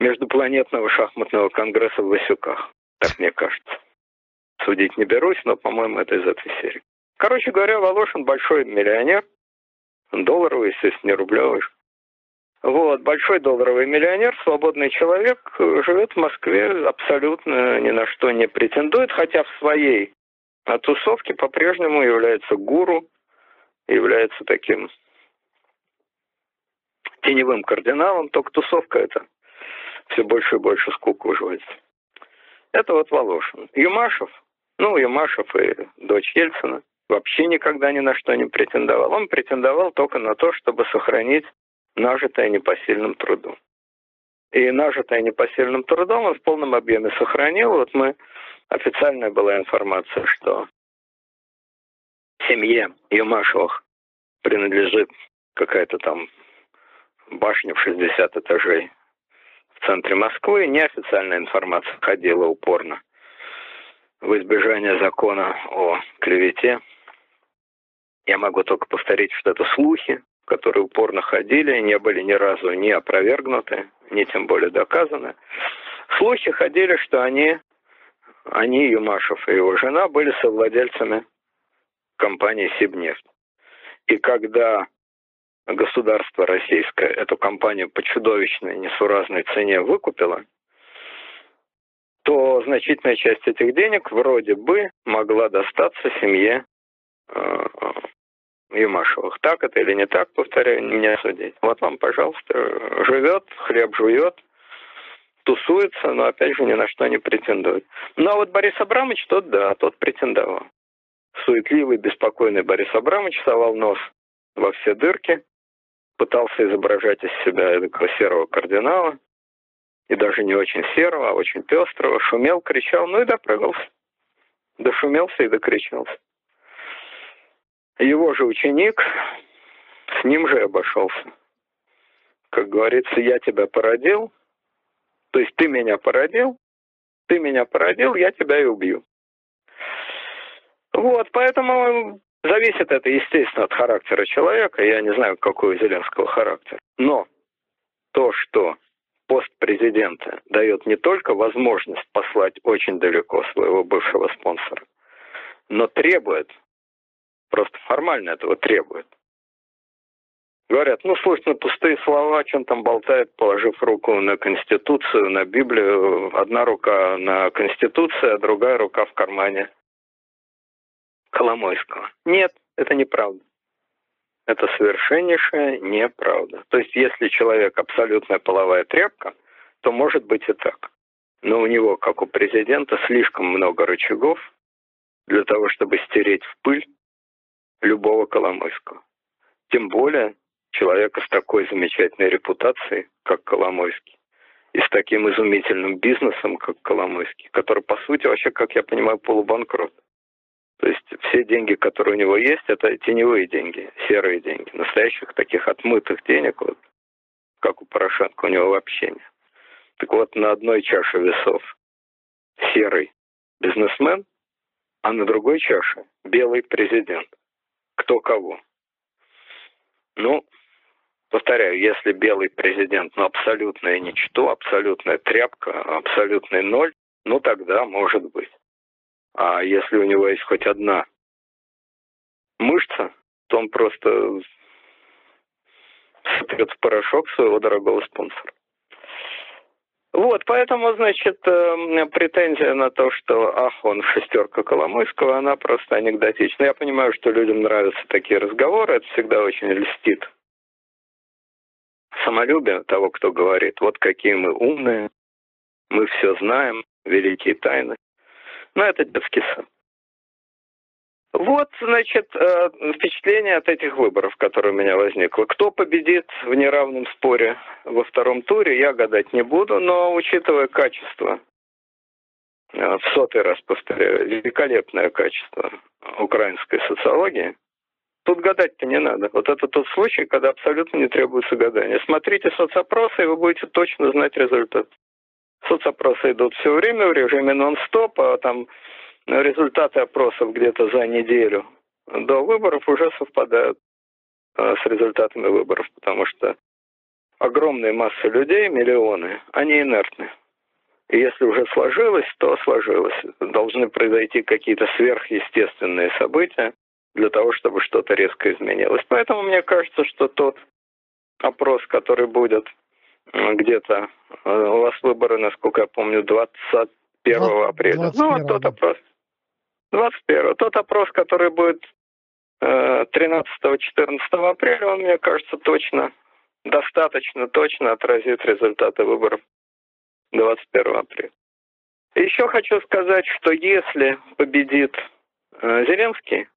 междупланетного шахматного конгресса в Васюках, так мне кажется. Судить не берусь, но, по-моему, это из этой серии. Короче говоря, Волошин большой миллионер, долларовый, естественно, не рублевый, вот, большой долларовый миллионер, свободный человек, живет в Москве, абсолютно ни на что не претендует, хотя в своей тусовке по-прежнему является гуру, является таким теневым кардиналом, только тусовка это все больше и больше скуку вызывается. Это вот Волошин. Юмашев, ну, Юмашев и дочь Ельцина, вообще никогда ни на что не претендовал. Он претендовал только на то, чтобы сохранить нажитое непосильным трудом. И нажитое непосильным трудом он в полном объеме сохранил. Вот мы, официальная была информация, что семье Юмашевых принадлежит какая-то там башня в 60 этажей в центре Москвы. Неофициальная информация ходила упорно в избежание закона о клевете. Я могу только повторить, что это слухи, которые упорно ходили, не были ни разу не опровергнуты, ни тем более доказаны. Слухи ходили, что они, они, Юмашев и его жена, были совладельцами компании «Сибнефть». И когда государство российское эту компанию по чудовищной несуразной цене выкупило, то значительная часть этих денег вроде бы могла достаться семье э, Юмашевых. Так это или не так, повторяю, не меня судить. Вот вам, пожалуйста, живет, хлеб жует, тусуется, но опять же ни на что не претендует. Ну а вот Борис Абрамович, тот да, тот претендовал. Суетливый, беспокойный Борис Абрамович совал нос во все дырки, пытался изображать из себя этого серого кардинала, и даже не очень серого, а очень пестрого, шумел, кричал, ну и допрыгался. Дошумелся и докричался. Его же ученик с ним же обошелся. Как говорится, я тебя породил, то есть ты меня породил, ты меня породил, я тебя и убью. Вот, поэтому зависит это, естественно, от характера человека. Я не знаю, какой у Зеленского характер. Но то, что пост президента дает не только возможность послать очень далеко своего бывшего спонсора, но требует Просто формально этого требует. Говорят, ну, слушай, пустые слова, он там болтает, положив руку на Конституцию, на Библию. Одна рука на Конституцию, а другая рука в кармане Коломойского. Нет, это неправда. Это совершеннейшая неправда. То есть, если человек абсолютная половая тряпка, то может быть и так. Но у него, как у президента, слишком много рычагов для того, чтобы стереть в пыль любого Коломойского. Тем более человека с такой замечательной репутацией, как Коломойский, и с таким изумительным бизнесом, как Коломойский, который, по сути, вообще, как я понимаю, полубанкрот. То есть все деньги, которые у него есть, это теневые деньги, серые деньги. Настоящих таких отмытых денег, вот, как у Порошенко, у него вообще нет. Так вот, на одной чаше весов серый бизнесмен, а на другой чаше белый президент кто кого. Ну, повторяю, если белый президент, ну, абсолютное ничто, абсолютная тряпка, абсолютный ноль, ну, тогда может быть. А если у него есть хоть одна мышца, то он просто сотрет в порошок своего дорогого спонсора. Вот, поэтому, значит, эм, претензия на то, что ах, он шестерка Коломойского, она просто анекдотична. Я понимаю, что людям нравятся такие разговоры, это всегда очень льстит самолюбие того, кто говорит, вот какие мы умные, мы все знаем, великие тайны. Но это детский сад. Вот, значит, э, впечатление от этих выборов, которые у меня возникло. Кто победит в неравном споре во втором туре, я гадать не буду, но учитывая качество, э, в сотый раз повторяю, великолепное качество украинской социологии, тут гадать-то не надо. Вот это тот случай, когда абсолютно не требуется гадания. Смотрите соцопросы, и вы будете точно знать результат. Соцопросы идут все время в режиме нон-стоп, а там результаты опросов где-то за неделю до выборов уже совпадают э, с результатами выборов, потому что огромные массы людей, миллионы, они инертны. И если уже сложилось, то сложилось. Должны произойти какие-то сверхъестественные события для того, чтобы что-то резко изменилось. Поэтому мне кажется, что тот опрос, который будет где-то, э, у вас выборы, насколько я помню, 21 апреля. 21, ну, вот тот опрос. 21 Тот опрос, который будет 13-14 э, апреля, он, мне кажется, точно, достаточно точно отразит результаты выборов 21 апреля. Еще хочу сказать, что если победит э, Зеленский,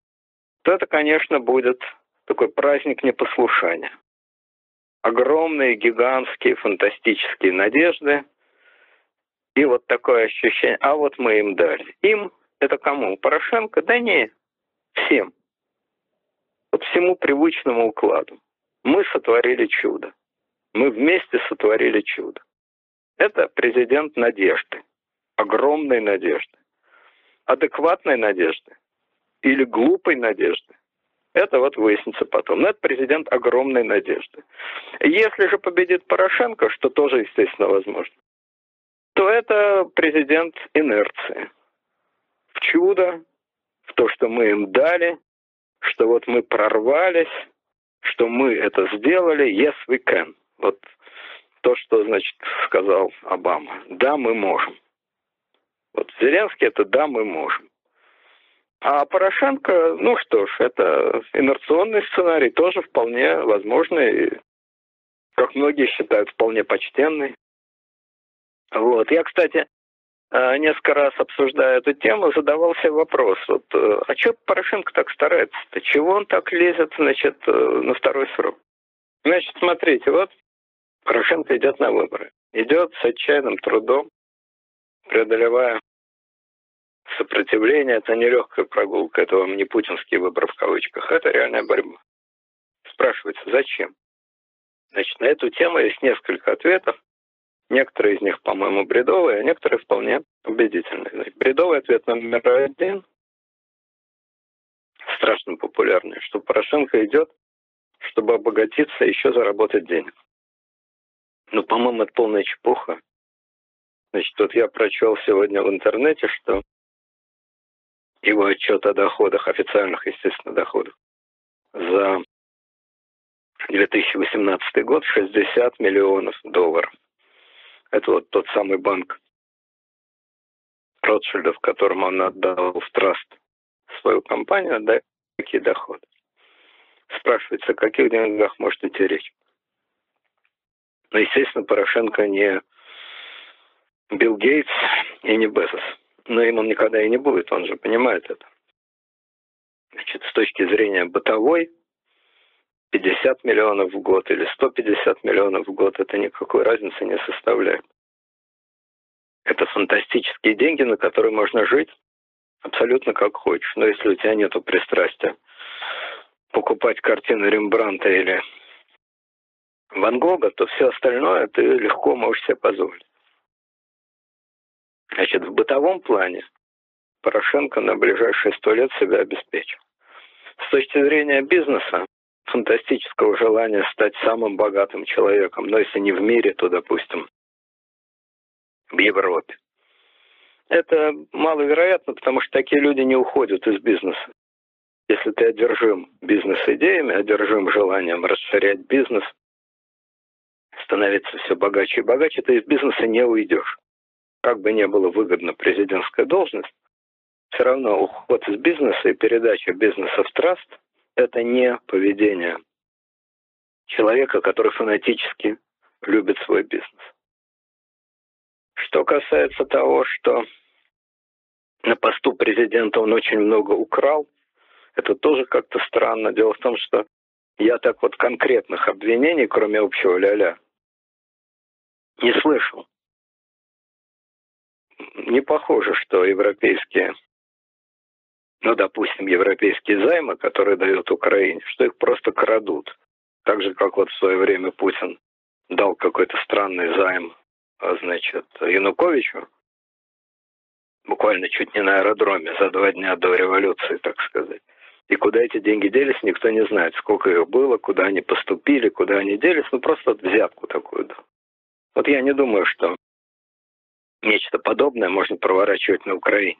то это, конечно, будет такой праздник непослушания. Огромные, гигантские, фантастические надежды. И вот такое ощущение, а вот мы им дали. Им это кому? Порошенко? Да не, всем. по всему привычному укладу. Мы сотворили чудо. Мы вместе сотворили чудо. Это президент надежды, огромной надежды, адекватной надежды или глупой надежды. Это вот выяснится потом. Но это президент огромной надежды. Если же победит Порошенко, что тоже, естественно, возможно, то это президент инерции. В чудо, в то, что мы им дали, что вот мы прорвались, что мы это сделали, yes we can. Вот то, что, значит, сказал Обама. Да, мы можем. Вот Зеленский это да, мы можем. А Порошенко, ну что ж, это инерционный сценарий, тоже вполне возможный, как многие считают, вполне почтенный. Вот. Я, кстати, э, несколько раз обсуждая эту тему, задавался вопрос, вот, э, а что Порошенко так старается-то? Чего он так лезет, значит, э, на второй срок? Значит, смотрите, вот Порошенко идет на выборы. Идет с отчаянным трудом, преодолевая сопротивление. Это не легкая прогулка, это вам не путинские выборы в кавычках, это реальная борьба. Спрашивается, зачем? Значит, на эту тему есть несколько ответов. Некоторые из них, по-моему, бредовые, а некоторые вполне убедительные. Бредовый ответ номер один, страшно популярный, что Порошенко идет, чтобы обогатиться и еще заработать денег. Ну, по-моему, это полная чепуха. Значит, вот я прочел сегодня в интернете, что его отчет о доходах, официальных, естественно, доходах, за 2018 год 60 миллионов долларов. Это вот тот самый банк Ротшильдов, которому он отдал в траст свою компанию, да, какие доходы. Спрашивается, о каких деньгах может идти речь. Но, естественно, Порошенко не Билл Гейтс и не Безос. Но им он никогда и не будет, он же понимает это. Значит, с точки зрения бытовой, 50 миллионов в год или 150 миллионов в год, это никакой разницы не составляет. Это фантастические деньги, на которые можно жить абсолютно как хочешь. Но если у тебя нет пристрастия покупать картины Рембранта или Ван Гога, то все остальное ты легко можешь себе позволить. Значит, в бытовом плане Порошенко на ближайшие сто лет себя обеспечил. С точки зрения бизнеса, фантастического желания стать самым богатым человеком, но если не в мире, то, допустим, в Европе. Это маловероятно, потому что такие люди не уходят из бизнеса. Если ты одержим бизнес-идеями, одержим желанием расширять бизнес, становиться все богаче и богаче, ты из бизнеса не уйдешь. Как бы не было выгодно президентская должность, все равно уход из бизнеса и передача бизнеса в траст – это не поведение человека, который фанатически любит свой бизнес. Что касается того, что на посту президента он очень много украл, это тоже как-то странно. Дело в том, что я так вот конкретных обвинений, кроме общего ля-ля, не слышал. Не похоже, что европейские, ну, допустим, европейские займы, которые дают Украине, что их просто крадут. Так же, как вот в свое время Путин дал какой-то странный займ, а, значит, Януковичу, буквально чуть не на аэродроме за два дня до революции, так сказать. И куда эти деньги делись, никто не знает. Сколько их было, куда они поступили, куда они делись. Ну, просто взятку такую. Вот я не думаю, что нечто подобное можно проворачивать на Украине.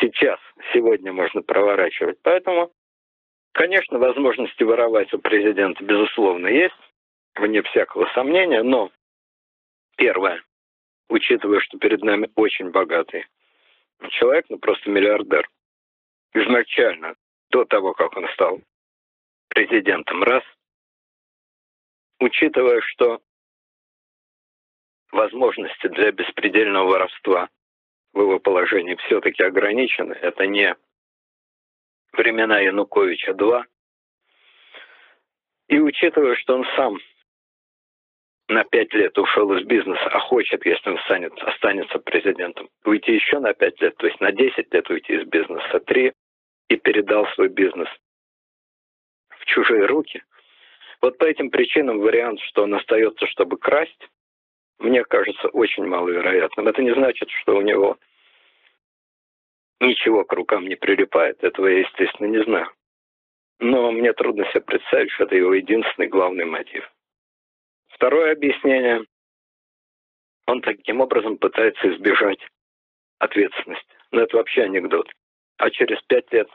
Сейчас, сегодня можно проворачивать. Поэтому, конечно, возможности воровать у президента, безусловно, есть, вне всякого сомнения, но первое, учитывая, что перед нами очень богатый человек, ну просто миллиардер, изначально, до того, как он стал президентом, раз, учитывая, что возможности для беспредельного воровства в его положении все-таки ограничены. Это не времена Януковича-2. И учитывая, что он сам на пять лет ушел из бизнеса, а хочет, если он станет, останется президентом, уйти еще на пять лет, то есть на 10 лет уйти из бизнеса, три, и передал свой бизнес чужие руки. Вот по этим причинам вариант, что он остается, чтобы красть, мне кажется очень маловероятным. Это не значит, что у него ничего к рукам не прилипает. Этого я, естественно, не знаю. Но мне трудно себе представить, что это его единственный главный мотив. Второе объяснение. Он таким образом пытается избежать ответственности. Но это вообще анекдот. А через пять лет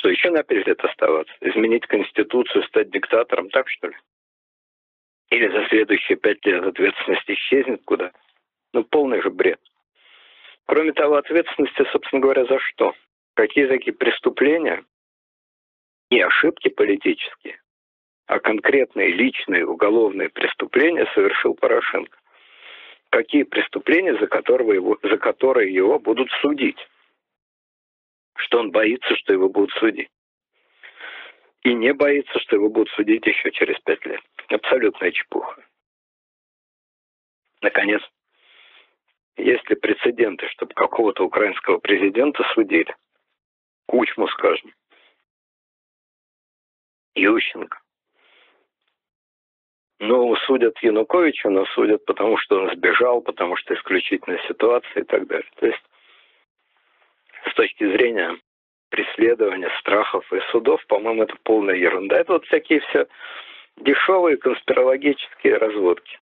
что еще на пять лет оставаться? Изменить Конституцию, стать диктатором, так что ли? Или за следующие пять лет ответственность исчезнет куда? Ну, полный же бред. Кроме того, ответственности, собственно говоря, за что? Какие такие преступления и ошибки политические, а конкретные личные уголовные преступления совершил Порошенко? Какие преступления, за, которого его, за которые его будут судить? Что он боится, что его будут судить? И не боится, что его будут судить еще через пять лет. Абсолютная чепуха. Наконец, есть ли прецеденты, чтобы какого-то украинского президента судили? Кучму, скажем. Ющенко. Ну, судят Януковича, но судят потому, что он сбежал, потому что исключительная ситуация и так далее. То есть, с точки зрения преследования, страхов и судов, по-моему, это полная ерунда. Это вот всякие все дешевые конспирологические разводки.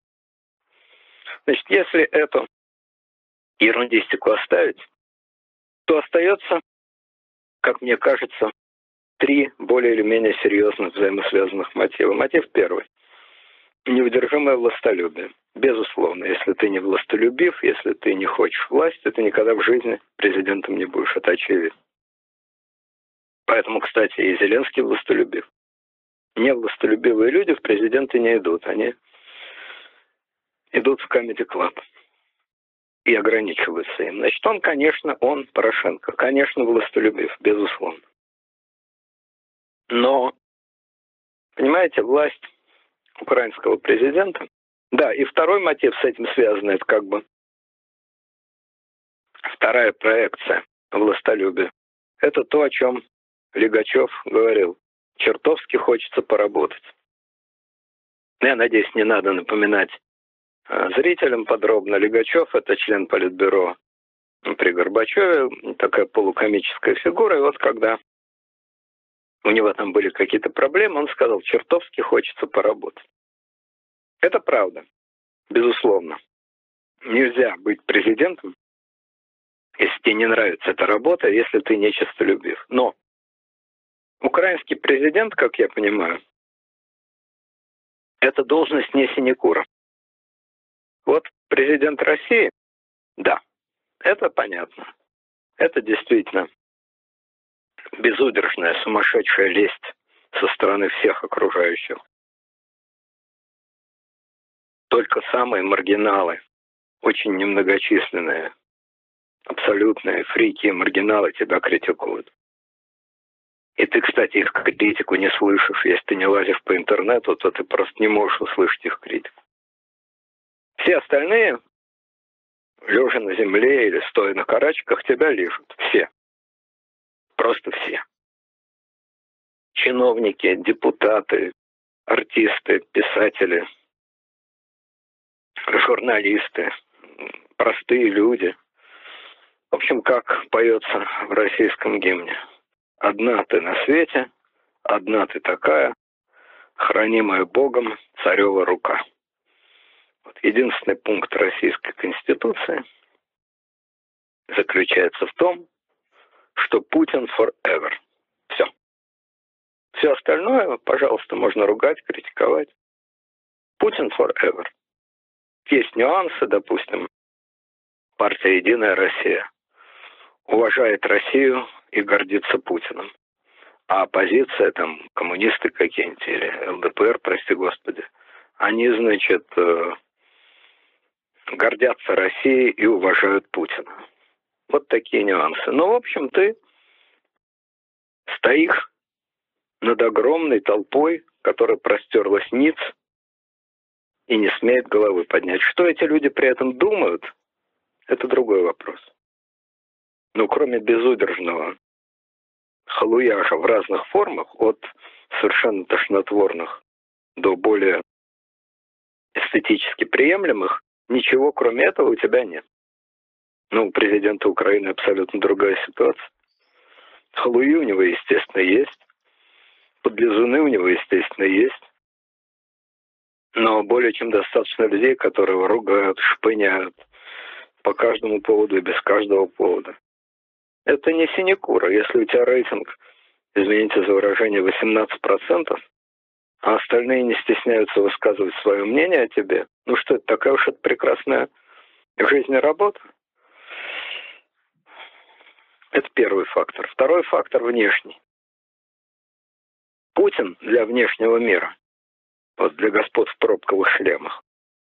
Значит, если эту ерундистику оставить, то остается, как мне кажется, три более или менее серьезных взаимосвязанных мотива. Мотив первый. Неудержимое властолюбие. Безусловно, если ты не властолюбив, если ты не хочешь власти, ты никогда в жизни президентом не будешь. Это очевидно. Поэтому, кстати, и Зеленский властолюбив. Не властолюбивые люди в президенты не идут. Они идут в Comedy Club и ограничиваются им. Значит, он, конечно, он, Порошенко, конечно, властолюбив, безусловно. Но, понимаете, власть украинского президента, да, и второй мотив с этим связан, это как бы вторая проекция властолюбия. Это то, о чем Легачев говорил. Чертовски хочется поработать. Я надеюсь, не надо напоминать а, зрителям подробно. Легачев – это член Политбюро при Горбачеве, такая полукомическая фигура. И вот когда у него там были какие-то проблемы, он сказал, чертовски хочется поработать. Это правда, безусловно. Нельзя быть президентом, если тебе не нравится эта работа, если ты нечистолюбив. Но украинский президент, как я понимаю, это должность не синекура. Вот президент России, да, это понятно. Это действительно безудержная, сумасшедшая лесть со стороны всех окружающих. Только самые маргиналы, очень немногочисленные, абсолютные фрики маргиналы тебя критикуют. И ты, кстати, их критику не слышишь. Если ты не лазишь по интернету, то ты просто не можешь услышать их критику. Все остальные, лежа на земле или стоя на карачках, тебя лежат. Все. Просто все. Чиновники, депутаты, артисты, писатели, журналисты, простые люди. В общем, как поется в российском гимне. Одна ты на свете, одна ты такая, хранимая Богом царева рука. Вот единственный пункт Российской Конституции заключается в том, что Путин forever. Все. Все остальное, пожалуйста, можно ругать, критиковать. Путин forever. Есть нюансы, допустим, партия «Единая Россия» уважает Россию и гордится Путиным. А оппозиция, там, коммунисты какие-нибудь или ЛДПР, прости господи, они, значит, э, гордятся Россией и уважают Путина. Вот такие нюансы. Но, в общем, ты стоишь над огромной толпой, которая простерлась ниц и не смеет головы поднять. Что эти люди при этом думают, это другой вопрос. Но кроме безудержного халуяжа в разных формах, от совершенно тошнотворных до более эстетически приемлемых, ничего кроме этого у тебя нет. Ну, у президента Украины абсолютно другая ситуация. Халуи у него, естественно, есть. Подлизуны у него, естественно, есть. Но более чем достаточно людей, которые ругают, шпыняют по каждому поводу и без каждого повода. Это не синекура. Если у тебя рейтинг, извините за выражение, 18%, а остальные не стесняются высказывать свое мнение о тебе, ну что это, такая уж это прекрасная жизнь и работа? Это первый фактор. Второй фактор внешний. Путин для внешнего мира, вот для господ в пробковых шлемах,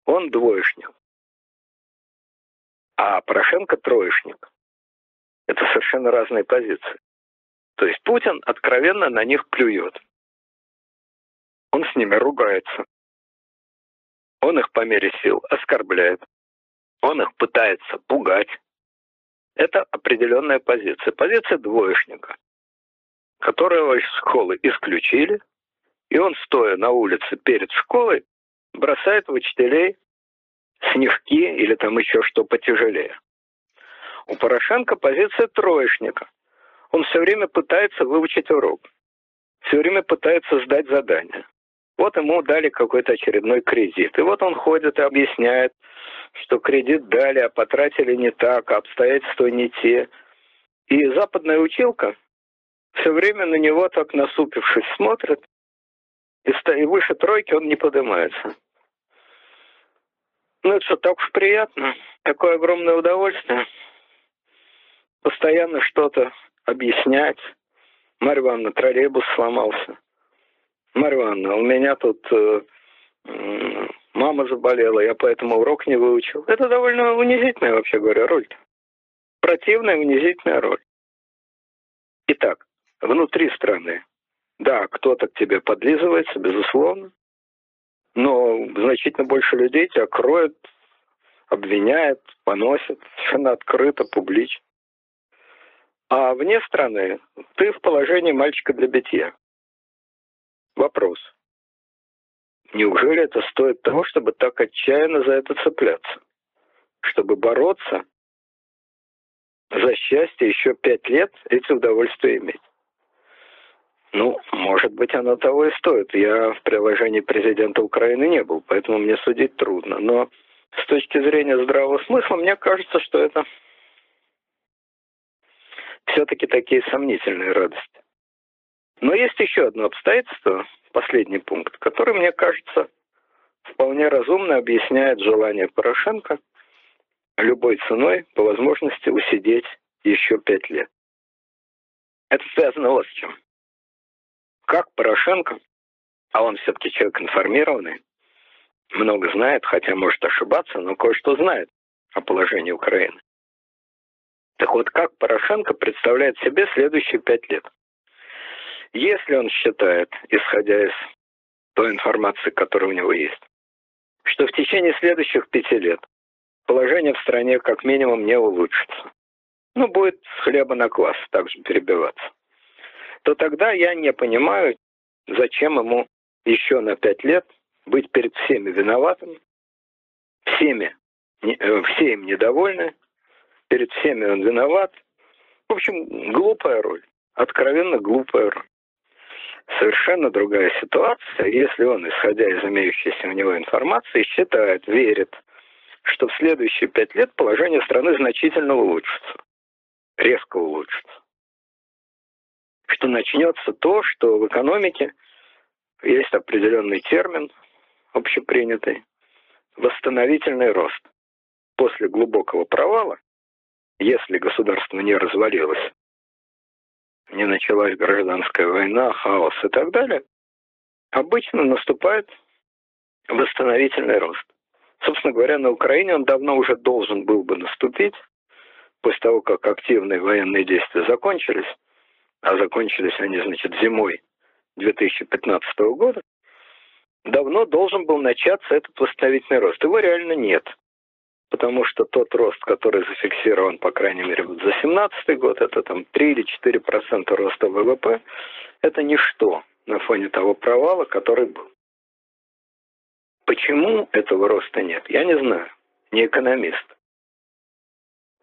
он двоечник. А Порошенко троечник. Это совершенно разные позиции. То есть Путин откровенно на них плюет. Он с ними ругается. Он их по мере сил оскорбляет. Он их пытается пугать. Это определенная позиция. Позиция двоечника, которого из школы исключили, и он, стоя на улице перед школой, бросает в учителей снежки или там еще что потяжелее. У Порошенко позиция троечника. Он все время пытается выучить урок. Все время пытается сдать задание. Вот ему дали какой-то очередной кредит. И вот он ходит и объясняет, что кредит дали, а потратили не так, а обстоятельства не те. И западная училка все время на него так насупившись смотрит, и выше тройки он не поднимается. Ну, это что, так уж приятно. Такое огромное удовольствие. Постоянно что-то объяснять. Марья Ивановна, троллейбус сломался. Марья Ивановна, у меня тут э, мама заболела, я поэтому урок не выучил. Это довольно унизительная, вообще говоря, роль. Противная, унизительная роль. Итак, внутри страны, да, кто-то к тебе подлизывается, безусловно, но значительно больше людей тебя кроет, обвиняет, поносит, совершенно открыто, публично. А вне страны ты в положении мальчика для битья. Вопрос. Неужели это стоит того, чтобы так отчаянно за это цепляться? Чтобы бороться за счастье еще пять лет эти удовольствия иметь? Ну, может быть, оно того и стоит. Я в приложении президента Украины не был, поэтому мне судить трудно. Но с точки зрения здравого смысла, мне кажется, что это все-таки такие сомнительные радости. Но есть еще одно обстоятельство, последний пункт, который, мне кажется, вполне разумно объясняет желание Порошенко любой ценой по возможности усидеть еще пять лет. Это связано вот с чем. Как Порошенко, а он все-таки человек информированный, много знает, хотя может ошибаться, но кое-что знает о положении Украины. Так вот, как Порошенко представляет себе следующие пять лет? Если он считает, исходя из той информации, которая у него есть, что в течение следующих пяти лет положение в стране как минимум не улучшится, ну, будет с хлеба на квас также перебиваться, то тогда я не понимаю, зачем ему еще на пять лет быть перед всеми виноватым, всеми, э, все им недовольны, перед всеми он виноват. В общем, глупая роль, откровенно глупая роль. Совершенно другая ситуация, если он, исходя из имеющейся у него информации, считает, верит, что в следующие пять лет положение страны значительно улучшится, резко улучшится. Что начнется то, что в экономике есть определенный термин, общепринятый, восстановительный рост. После глубокого провала, если государство не развалилось, не началась гражданская война, хаос и так далее, обычно наступает восстановительный рост. Собственно говоря, на Украине он давно уже должен был бы наступить, после того, как активные военные действия закончились, а закончились они, значит, зимой 2015 года, давно должен был начаться этот восстановительный рост. Его реально нет. Потому что тот рост, который зафиксирован, по крайней мере, за 2017 год, это там 3 или 4 процента роста ВВП, это ничто на фоне того провала, который был. Почему этого роста нет, я не знаю, не экономист.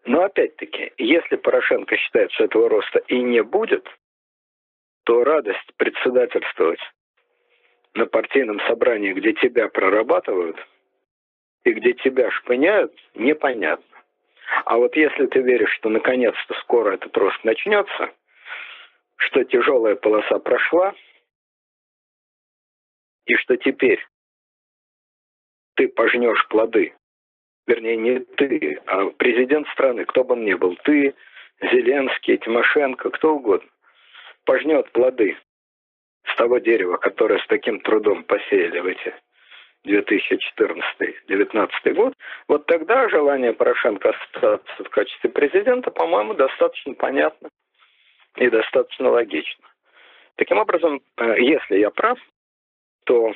Но опять-таки, если Порошенко считает, что этого роста и не будет, то радость председательствовать на партийном собрании, где тебя прорабатывают и где тебя шпыняют, непонятно. А вот если ты веришь, что наконец-то скоро этот рост начнется, что тяжелая полоса прошла, и что теперь ты пожнешь плоды, вернее, не ты, а президент страны, кто бы он ни был, ты, Зеленский, Тимошенко, кто угодно, пожнет плоды с того дерева, которое с таким трудом посеяли в эти 2014-2019 год, вот тогда желание Порошенко остаться в качестве президента, по-моему, достаточно понятно и достаточно логично. Таким образом, э, если я прав, то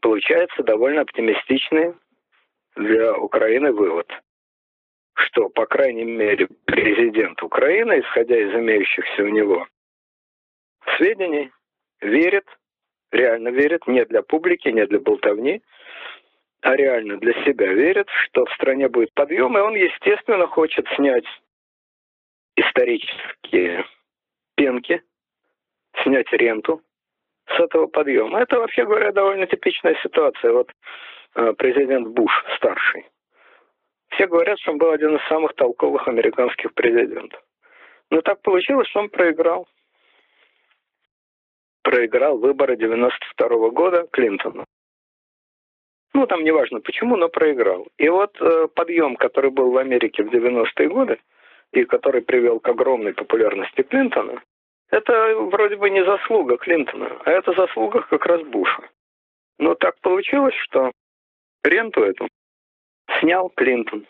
получается довольно оптимистичный для Украины вывод, что, по крайней мере, президент Украины, исходя из имеющихся у него сведений, верит, реально верит, не для публики, не для болтовни, а реально для себя верит, что в стране будет подъем, и он, естественно, хочет снять исторические пенки, снять ренту с этого подъема. Это, вообще говоря, довольно типичная ситуация. Вот э, президент Буш старший. Все говорят, что он был один из самых толковых американских президентов. Но так получилось, что он проиграл проиграл выборы 92 -го года Клинтону. Ну, там неважно почему, но проиграл. И вот э, подъем, который был в Америке в 90-е годы, и который привел к огромной популярности Клинтона, это вроде бы не заслуга Клинтона, а это заслуга как раз Буша. Но так получилось, что ренту эту снял Клинтон.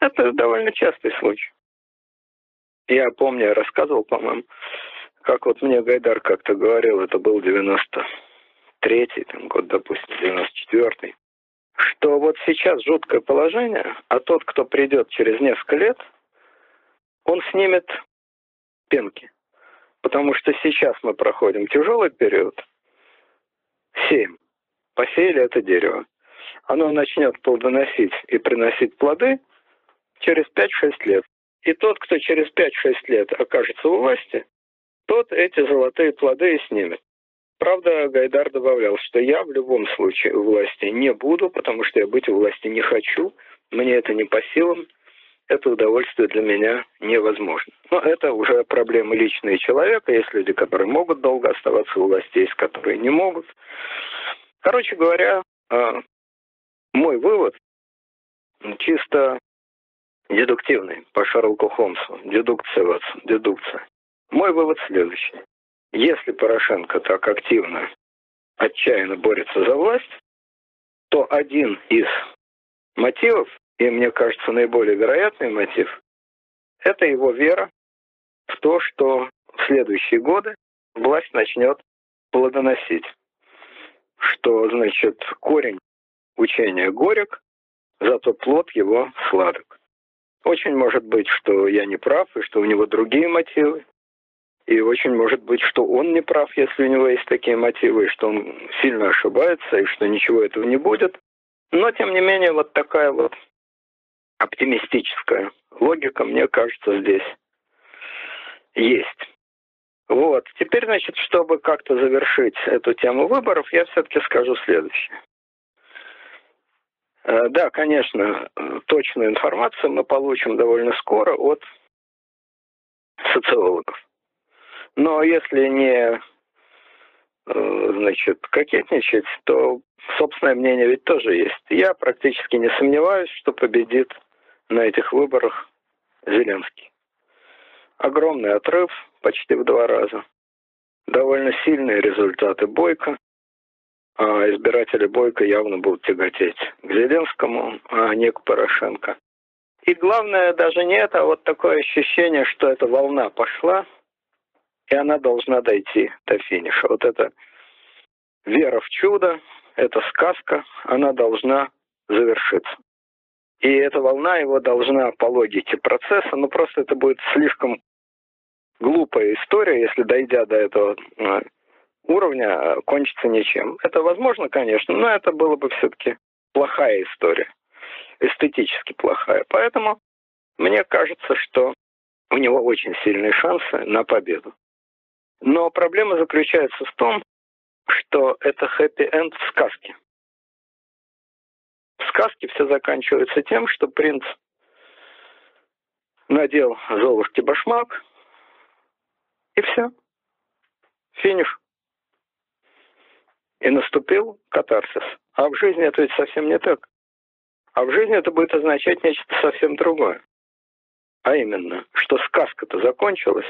Это довольно частый случай. Я помню, я рассказывал, по-моему, как вот мне Гайдар как-то говорил, это был 93-й там, год, допустим, 94-й, что вот сейчас жуткое положение, а тот, кто придет через несколько лет, он снимет пенки. Потому что сейчас мы проходим тяжелый период. Семь. Посеяли это дерево. Оно начнет плодоносить и приносить плоды через 5-6 лет. И тот, кто через 5-6 лет окажется у власти, тот эти золотые плоды и снимет. Правда, Гайдар добавлял, что я в любом случае у власти не буду, потому что я быть у власти не хочу, мне это не по силам, это удовольствие для меня невозможно. Но это уже проблемы личные человека, есть люди, которые могут долго оставаться у власти, есть которые не могут. Короче говоря, а, мой вывод чисто дедуктивный по Шерлоку Холмсу. Дедукция, Ватсон, дедукция. Мой вывод следующий. Если Порошенко так активно, отчаянно борется за власть, то один из мотивов, и мне кажется наиболее вероятный мотив, это его вера в то, что в следующие годы власть начнет плодоносить. Что значит корень учения горек, зато плод его сладок. Очень может быть, что я не прав, и что у него другие мотивы, и очень может быть, что он не прав, если у него есть такие мотивы, что он сильно ошибается, и что ничего этого не будет. Но, тем не менее, вот такая вот оптимистическая логика, мне кажется, здесь есть. Вот. Теперь, значит, чтобы как-то завершить эту тему выборов, я все-таки скажу следующее. Э, да, конечно, точную информацию мы получим довольно скоро от социологов. Но если не э, значит, кокетничать, то собственное мнение ведь тоже есть. Я практически не сомневаюсь, что победит на этих выборах Зеленский. Огромный отрыв, почти в два раза. Довольно сильные результаты Бойко. А избиратели Бойко явно будут тяготеть к Зеленскому, а не к Порошенко. И главное даже не это, а вот такое ощущение, что эта волна пошла – и она должна дойти до финиша. Вот эта вера в чудо, эта сказка, она должна завершится. И эта волна его должна по логике процесса, но просто это будет слишком глупая история, если дойдя до этого э, уровня, кончится ничем. Это возможно, конечно, но это было бы все-таки плохая история, эстетически плохая. Поэтому мне кажется, что у него очень сильные шансы на победу. Но проблема заключается в том, что это хэппи-энд в сказке. В сказке все заканчивается тем, что принц надел Золушке башмак, и все. Финиш. И наступил катарсис. А в жизни это ведь совсем не так. А в жизни это будет означать нечто совсем другое. А именно, что сказка-то закончилась.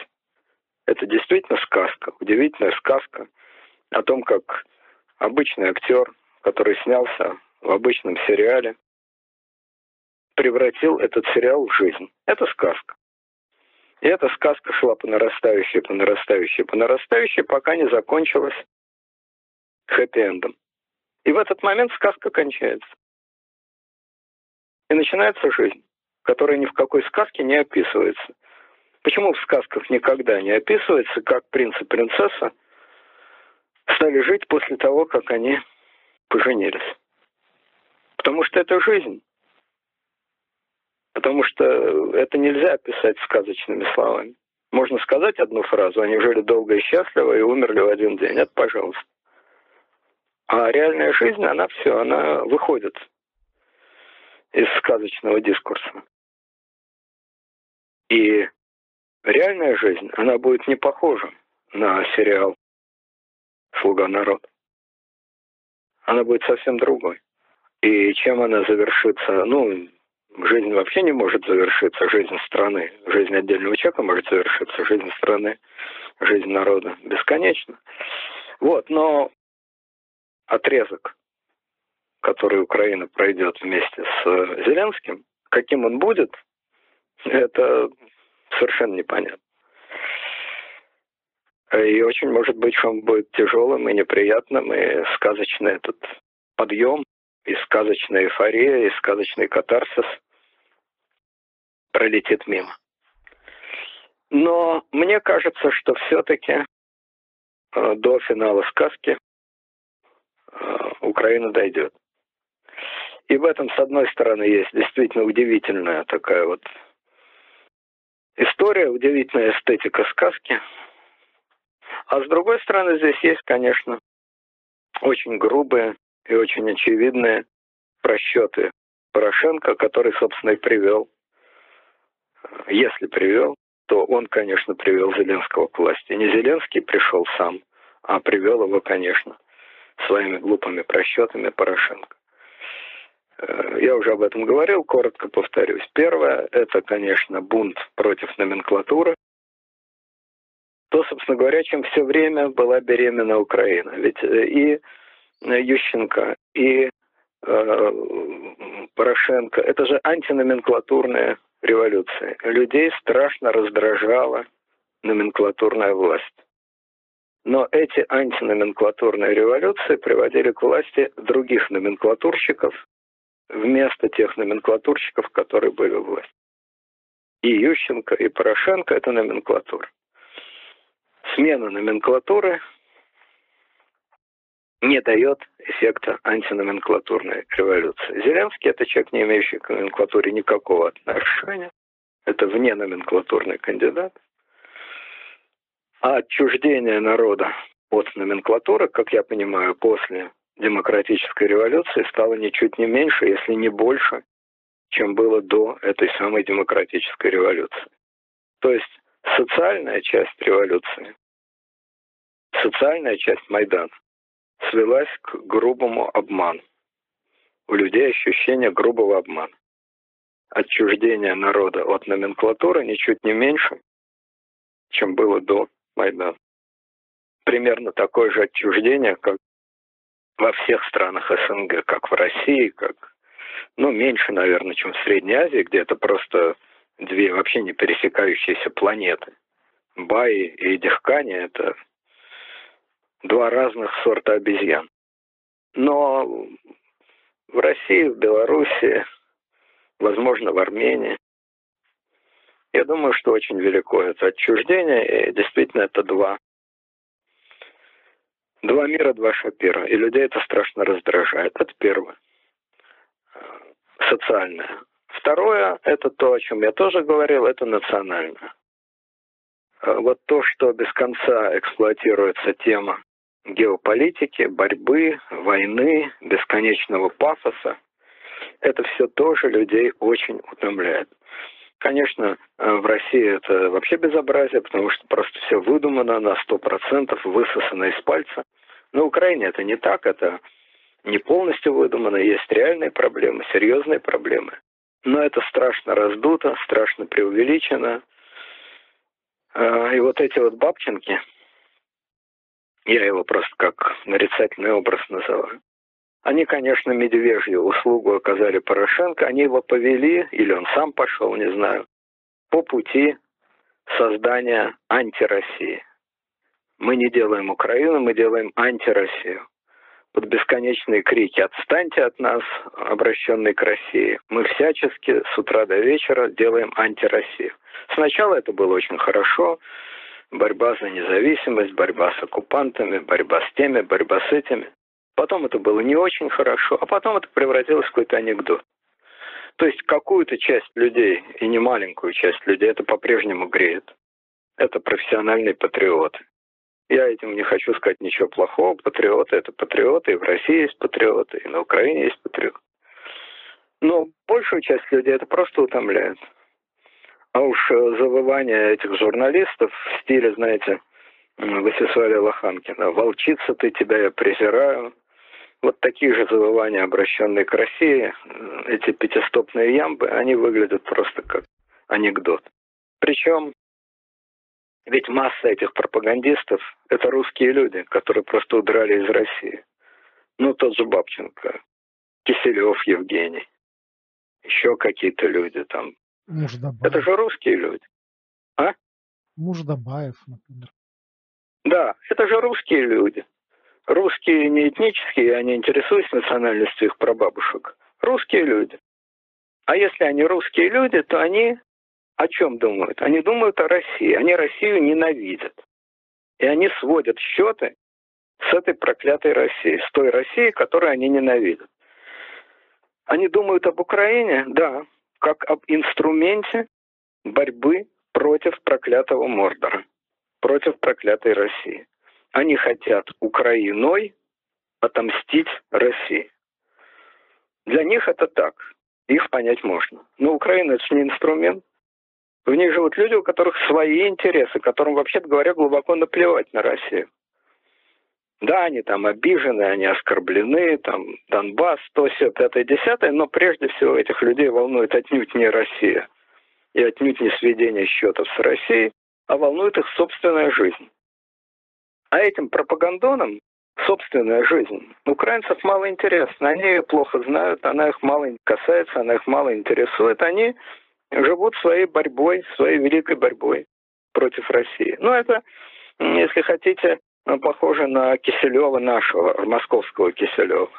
Это действительно сказка, удивительная сказка о том, как обычный актер, который снялся в обычном сериале, превратил этот сериал в жизнь. Это сказка. И эта сказка шла по нарастающей, по нарастающей, по нарастающей, пока не закончилась хэппи-эндом. И в этот момент сказка кончается. И начинается жизнь, которая ни в какой сказке не описывается. Почему в сказках никогда не описывается, как принц и принцесса стали жить после того, как они поженились? Потому что это жизнь. Потому что это нельзя описать сказочными словами. Можно сказать одну фразу, они жили долго и счастливо и умерли в один день. Это пожалуйста. А реальная жизнь, она все, она выходит из сказочного дискурса. И реальная жизнь, она будет не похожа на сериал «Слуга народа». Она будет совсем другой. И чем она завершится, ну, жизнь вообще не может завершиться, жизнь страны, жизнь отдельного человека может завершиться, жизнь страны, жизнь народа бесконечна. Вот, но отрезок, который Украина пройдет вместе с э, Зеленским, каким он будет, это совершенно непонятно. И очень может быть, он будет тяжелым и неприятным, и сказочный этот подъем, и сказочная эйфория, и сказочный катарсис пролетит мимо. Но мне кажется, что все-таки э, до финала сказки Э, Украина дойдет. И в этом, с одной стороны, есть действительно удивительная такая вот история, удивительная эстетика сказки. А с другой стороны, здесь есть, конечно, очень грубые и очень очевидные просчеты Порошенко, который, собственно, и привел, если привел, то он, конечно, привел Зеленского к власти. Не Зеленский пришел сам, а привел его, конечно, своими глупыми просчетами Порошенко. Э, я уже об этом говорил, коротко повторюсь. Первое – это, конечно, бунт против номенклатуры. То, собственно говоря, чем все время была беременна Украина. Ведь э, и Ющенко, и э, Порошенко – это же антиноменклатурная революция. Людей страшно раздражала номенклатурная власть. Но эти антиноменклатурные революции приводили к власти других номенклатурщиков вместо тех номенклатурщиков, которые были у власти. И Ющенко, и Порошенко – это номенклатура. Смена номенклатуры не дает эффекта антиноменклатурной революции. Зеленский – это человек, не имеющий к номенклатуре никакого отношения. Это вне номенклатурный кандидат. А отчуждение народа от номенклатуры, как я понимаю, после демократической революции стало ничуть не меньше, если не больше, чем было до этой самой демократической революции. То есть социальная часть революции, социальная часть Майдана свелась к грубому обману. У людей ощущение грубого обмана. Отчуждение народа от номенклатуры ничуть не меньше, чем было до Майдан. Примерно такое же отчуждение, как во всех странах СНГ, как в России, как, ну, меньше, наверное, чем в Средней Азии, где это просто две вообще не пересекающиеся планеты. Баи и Дихкани — это два разных сорта обезьян. Но В России, в Беларуси, возможно, в Армении. Я думаю, что очень велико это отчуждение, и действительно это два. Два мира, два шапира. И людей это страшно раздражает. Это первое. Социальное. Второе, это то, о чем я тоже говорил, это национальное. Вот то, что без конца эксплуатируется тема геополитики, борьбы, войны, бесконечного пафоса, это все тоже людей очень утомляет. Конечно, э, в России это вообще безобразие, потому что просто все выдумано на 100%, высосано из пальца. На Украине это не так, это не полностью выдумано, есть реальные проблемы, серьезные проблемы. Но это страшно раздуто, страшно преувеличено. Э, и вот эти вот бабченки, я его просто как нарицательный образ называю, они, конечно, медвежью услугу оказали Порошенко, они его повели, или он сам пошел, не знаю, по пути создания антироссии. Мы не делаем Украину, мы делаем антироссию. Под бесконечные крики «отстаньте от нас», обращенные к России, мы всячески с утра до вечера делаем антироссию. Сначала это было очень хорошо, борьба за независимость, борьба с оккупантами, борьба с теми, борьба с этими. Потом это было не очень хорошо, а потом это превратилось в какой-то анекдот. То есть какую-то часть людей, и не маленькую часть людей, это по-прежнему греет. Это профессиональные патриоты. Я этим не хочу сказать ничего плохого. Патриоты — это патриоты, и в России есть патриоты, и на Украине есть патриоты. Но большую часть людей это просто утомляет. А уж э, завывание этих журналистов в стиле, знаете, Васисуаля Лоханкина «Волчица ты, тебя я презираю», вот такие же завывания, обращенные к России, эти пятистопные ямбы, они выглядят просто как анекдот. Причем ведь масса этих пропагандистов – это русские люди, которые просто удрали из России. Ну, тот же Бабченко, Киселев Евгений, еще какие-то люди там. Муждабаев. Это же русские люди. А? Муждабаев, например. Да, это же русские люди. Русские не этнические, я не интересуюсь национальностью их прабабушек. Русские люди. А если они русские люди, то они о чем думают? Они думают о России. Они Россию ненавидят. И они сводят счеты с этой проклятой Россией, с той Россией, которую они ненавидят. Они думают об Украине, да, как об инструменте борьбы против проклятого Мордора, против проклятой России. Они хотят Украиной отомстить России. Для них это так. Их понять можно. Но Украина это же не инструмент. В ней живут люди, у которых свои интересы, которым, вообще-то говоря, глубоко наплевать на Россию. Да, они там обижены, они оскорблены, там Донбасс, то, все, пятое, десятое, но прежде всего этих людей волнует отнюдь не Россия и отнюдь не сведение счетов с Россией, а волнует их собственная жизнь. А этим пропагандонам собственная жизнь украинцев мало интересна. Они ее плохо знают, она их мало касается, она их мало интересует. Они живут своей борьбой, своей великой борьбой против России. Ну, это, если хотите, похоже на Киселева нашего, московского Киселева,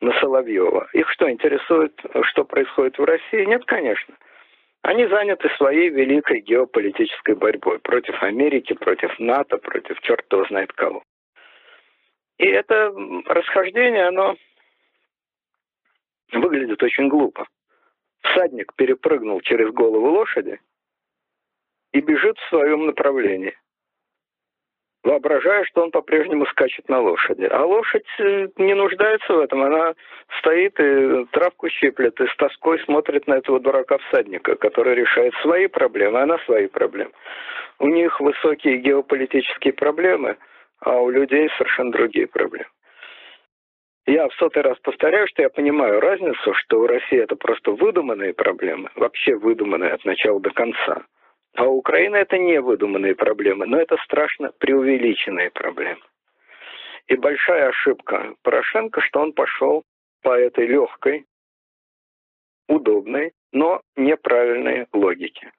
на Соловьева. Их что, интересует, что происходит в России? Нет, конечно. Они заняты своей великой геополитической борьбой против Америки, против НАТО, против черт его знает кого. И это расхождение, оно выглядит очень глупо. Всадник перепрыгнул через голову лошади и бежит в своем направлении воображая, что он по-прежнему скачет на лошади. А лошадь э, не нуждается в этом. Она стоит и травку щиплет, и с тоской смотрит на этого дурака-всадника, который решает свои проблемы, она свои проблемы. У них высокие геополитические проблемы, а у людей совершенно другие проблемы. Я в сотый раз повторяю, что я понимаю разницу, что у России это просто выдуманные проблемы, вообще выдуманные от начала до конца. А у Украины это не выдуманные проблемы, но это страшно преувеличенные проблемы. И большая ошибка Порошенко, что он пошел по этой легкой, удобной, но неправильной логике.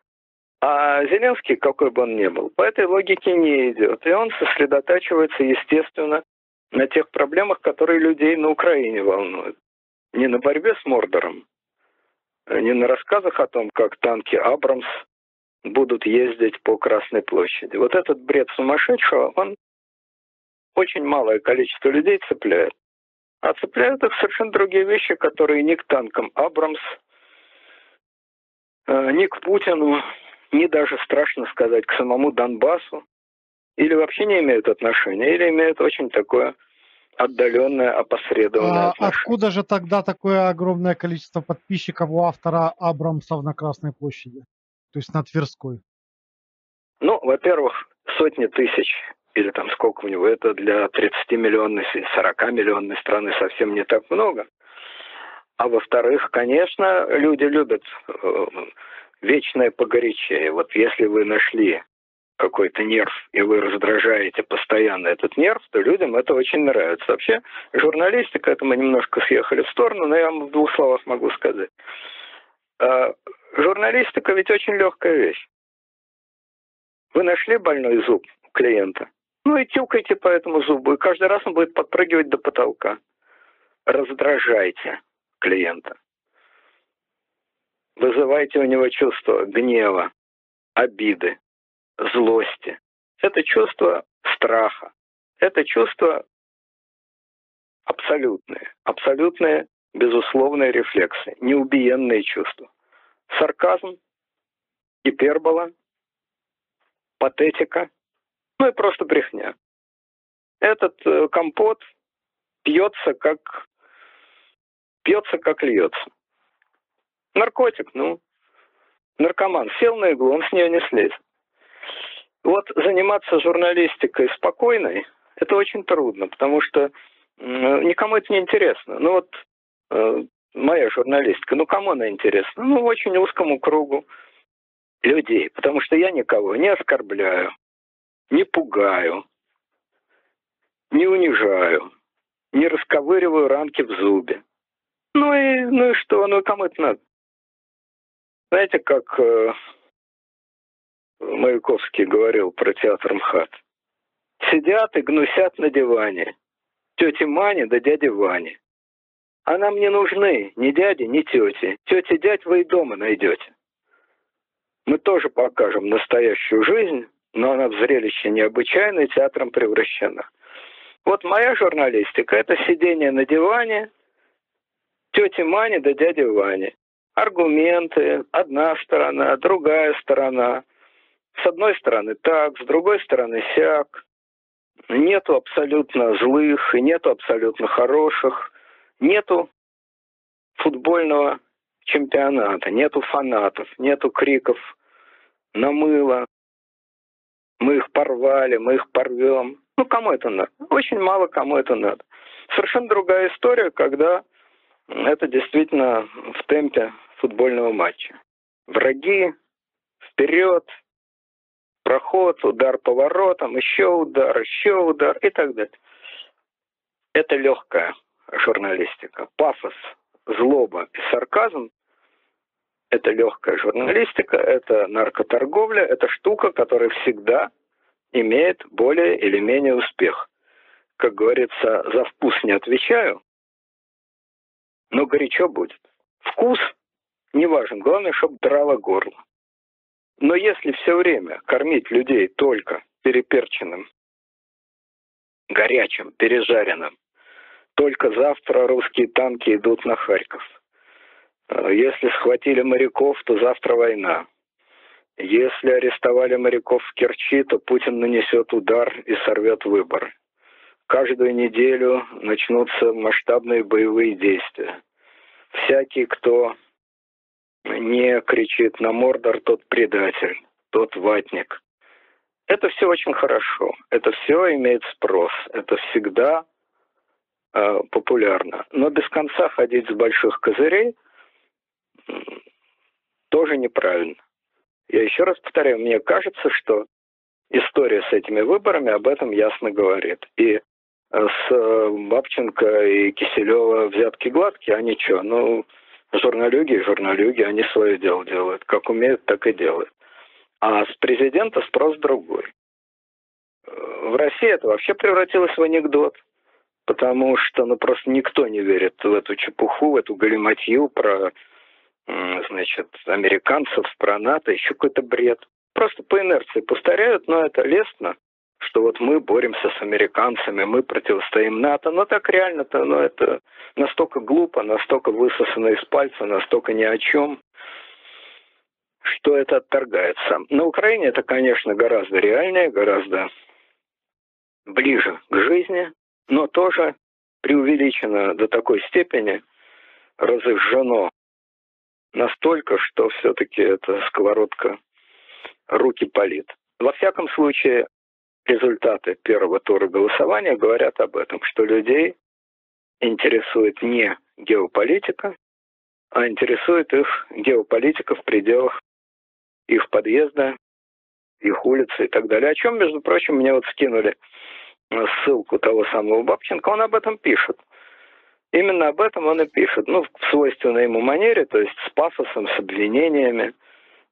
А Зеленский, какой бы он ни был, по этой логике не идет. И он сосредотачивается, естественно, на тех проблемах, которые людей на Украине волнуют. не на борьбе с Мордором, не на рассказах о том, как танки Абрамс будут ездить по Красной площади. Вот этот бред сумасшедшего, он очень малое количество людей цепляет. А цепляют их совершенно другие вещи, которые ни к танкам Абрамс, э, ни к Путину, ни даже, страшно сказать, к самому Донбассу, или вообще не имеют отношения, или имеют очень такое отдаленное, опосредованное а Откуда же тогда такое огромное количество подписчиков у автора Абрамсов на Красной площади? То есть на Тверской? Ну, во-первых, сотни тысяч или там сколько у него, это для 30-миллионной, 40-миллионной страны совсем не так много. А во-вторых, конечно, люди любят э, вечное погорячее. Вот если вы нашли какой-то нерв, и вы раздражаете постоянно этот нерв, то людям это очень нравится. Вообще, журналистика, это мы немножко съехали в сторону, но я вам в двух словах могу сказать. А, журналистика ведь очень легкая вещь. Вы нашли больной зуб клиента, ну и тюкайте по этому зубу, и каждый раз он будет подпрыгивать до потолка. Раздражайте клиента. Вызывайте у него чувство гнева, обиды, злости. Это чувство страха. Это чувство абсолютные, абсолютные безусловные рефлексы, неубиенные чувства. Сарказм, гипербола, патетика, ну и просто брехня. Этот э, компот пьется как пьется как льется. Наркотик, ну, наркоман сел на иглу, он с нее не слезет. Вот заниматься журналистикой спокойной, это очень трудно, потому что никому это не интересно. Ну вот моя журналистика, ну кому она интересна? Ну очень узкому кругу людей, потому что я никого не оскорбляю, не пугаю, не унижаю, не расковыриваю ранки в зубе. Ну и, ну и что? Ну кому это надо? Знаете, как э, Маяковский говорил про театр МХАТ? Сидят и гнусят на диване. Тети Мани да дяди Вани. А нам не нужны ни дяди, ни тети. Тети, дядь вы и дома найдете. Мы тоже покажем настоящую жизнь, но она в зрелище необычайное, театром превращена. Вот моя журналистика – это сидение на диване, тети Мани да дяди Вани. Аргументы, одна сторона, другая сторона. С одной стороны так, с другой стороны сяк. Нету абсолютно злых и нету абсолютно хороших. Нету футбольного чемпионата, нету фанатов, нету криков на мыло, мы их порвали, мы их порвем. Ну, кому это надо? Очень мало кому это надо. Совершенно другая история, когда это действительно в темпе футбольного матча. Враги, вперед, проход, удар поворотом, еще удар, еще удар и так далее. Это легкая журналистика. Пафос, злоба и сарказм это легкая журналистика, это наркоторговля, это штука, которая всегда имеет более или менее успех. Как говорится, за вкус не отвечаю, но горячо будет. Вкус не важен, главное, чтобы драло горло. Но если все время кормить людей только переперченным, горячим, пережаренным, только завтра русские танки идут на Харьков – Э, если схватили моряков, то завтра война. Если арестовали моряков в Керчи, то Путин нанесет удар и сорвет выбор. Каждую неделю начнутся масштабные боевые действия. Всякий, кто не кричит на Мордор, тот предатель, тот ватник. Это все очень хорошо. Это все имеет спрос. Это всегда э, популярно. Но без конца ходить с больших козырей – тоже неправильно. Я еще раз повторяю, мне кажется, что история с этими выборами об этом ясно говорит. И с э, Бабченко и Киселева взятки гладкие, они что? Ну, журналюги журналюги, они свое дело делают. Как умеют, так и делают. А с президента спрос другой. Э, в России это вообще превратилось в анекдот. Потому что ну, просто никто не верит в эту чепуху, в эту галиматью про значит, американцев, про НАТО, еще какой-то бред. Просто по инерции повторяют, но это лестно, что вот мы боремся с американцами, мы противостоим НАТО. Но так реально-то, ну это настолько глупо, настолько высосано из пальца, настолько ни о чем, что это отторгается. На Украине это, конечно, гораздо реальнее, гораздо ближе к жизни, но тоже преувеличено до такой степени, разожжено настолько, что все-таки эта сковородка руки палит. Во всяком случае, результаты первого тура голосования говорят об этом, что людей интересует не геополитика, а интересует их геополитика в пределах их подъезда, их улицы и так далее. О чем, между прочим, мне вот скинули ссылку того самого Бабченко, он об этом пишет. Именно об этом он и пишет. Ну, в свойственной ему манере, то есть с пафосом, с обвинениями,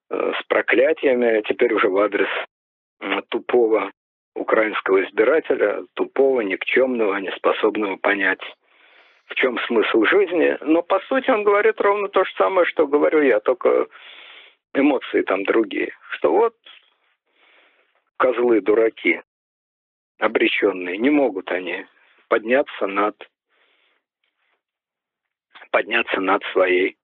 э, с проклятиями, теперь уже в адрес тупого украинского избирателя, тупого, никчемного, неспособного понять, в чем смысл жизни. Но, по сути, он говорит ровно то же самое, что говорю я, только эмоции там другие. Что вот козлы, дураки, обреченные, не могут они подняться над подняться над своей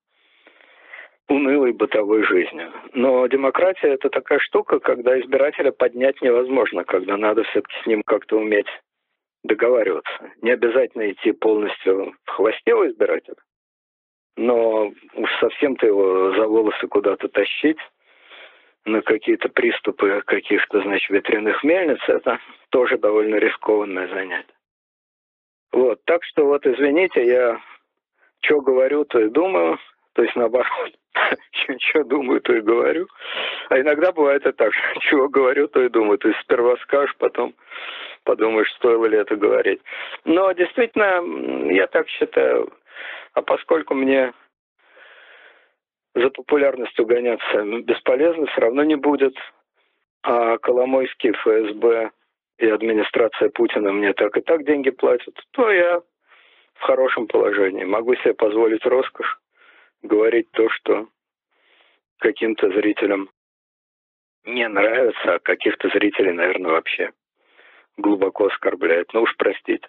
унылой бытовой жизнью. Но демократия это такая штука, когда избирателя поднять невозможно, когда надо все-таки с ним как-то уметь договариваться. Не обязательно идти полностью в хвосте у избирателя, но уж совсем-то его за волосы куда-то тащить на какие-то приступы каких-то, значит, ветряных мельниц, это тоже довольно рискованное занятие. Вот, так что вот, извините, я что говорю, то и думаю, то есть наоборот, [laughs] что думаю, то и говорю. А иногда бывает и так, [laughs] чего говорю, то и думаю. То есть сперва скажешь, потом подумаешь, стоило ли это говорить. Но действительно, я так считаю, а поскольку мне за популярностью гоняться бесполезно, все равно не будет. А Коломойский, ФСБ и администрация Путина мне так и так деньги платят, то я в хорошем положении. Могу себе позволить роскошь говорить то, что каким-то зрителям не нравится, а каких-то зрителей, наверное, вообще глубоко оскорбляет. Ну уж простите.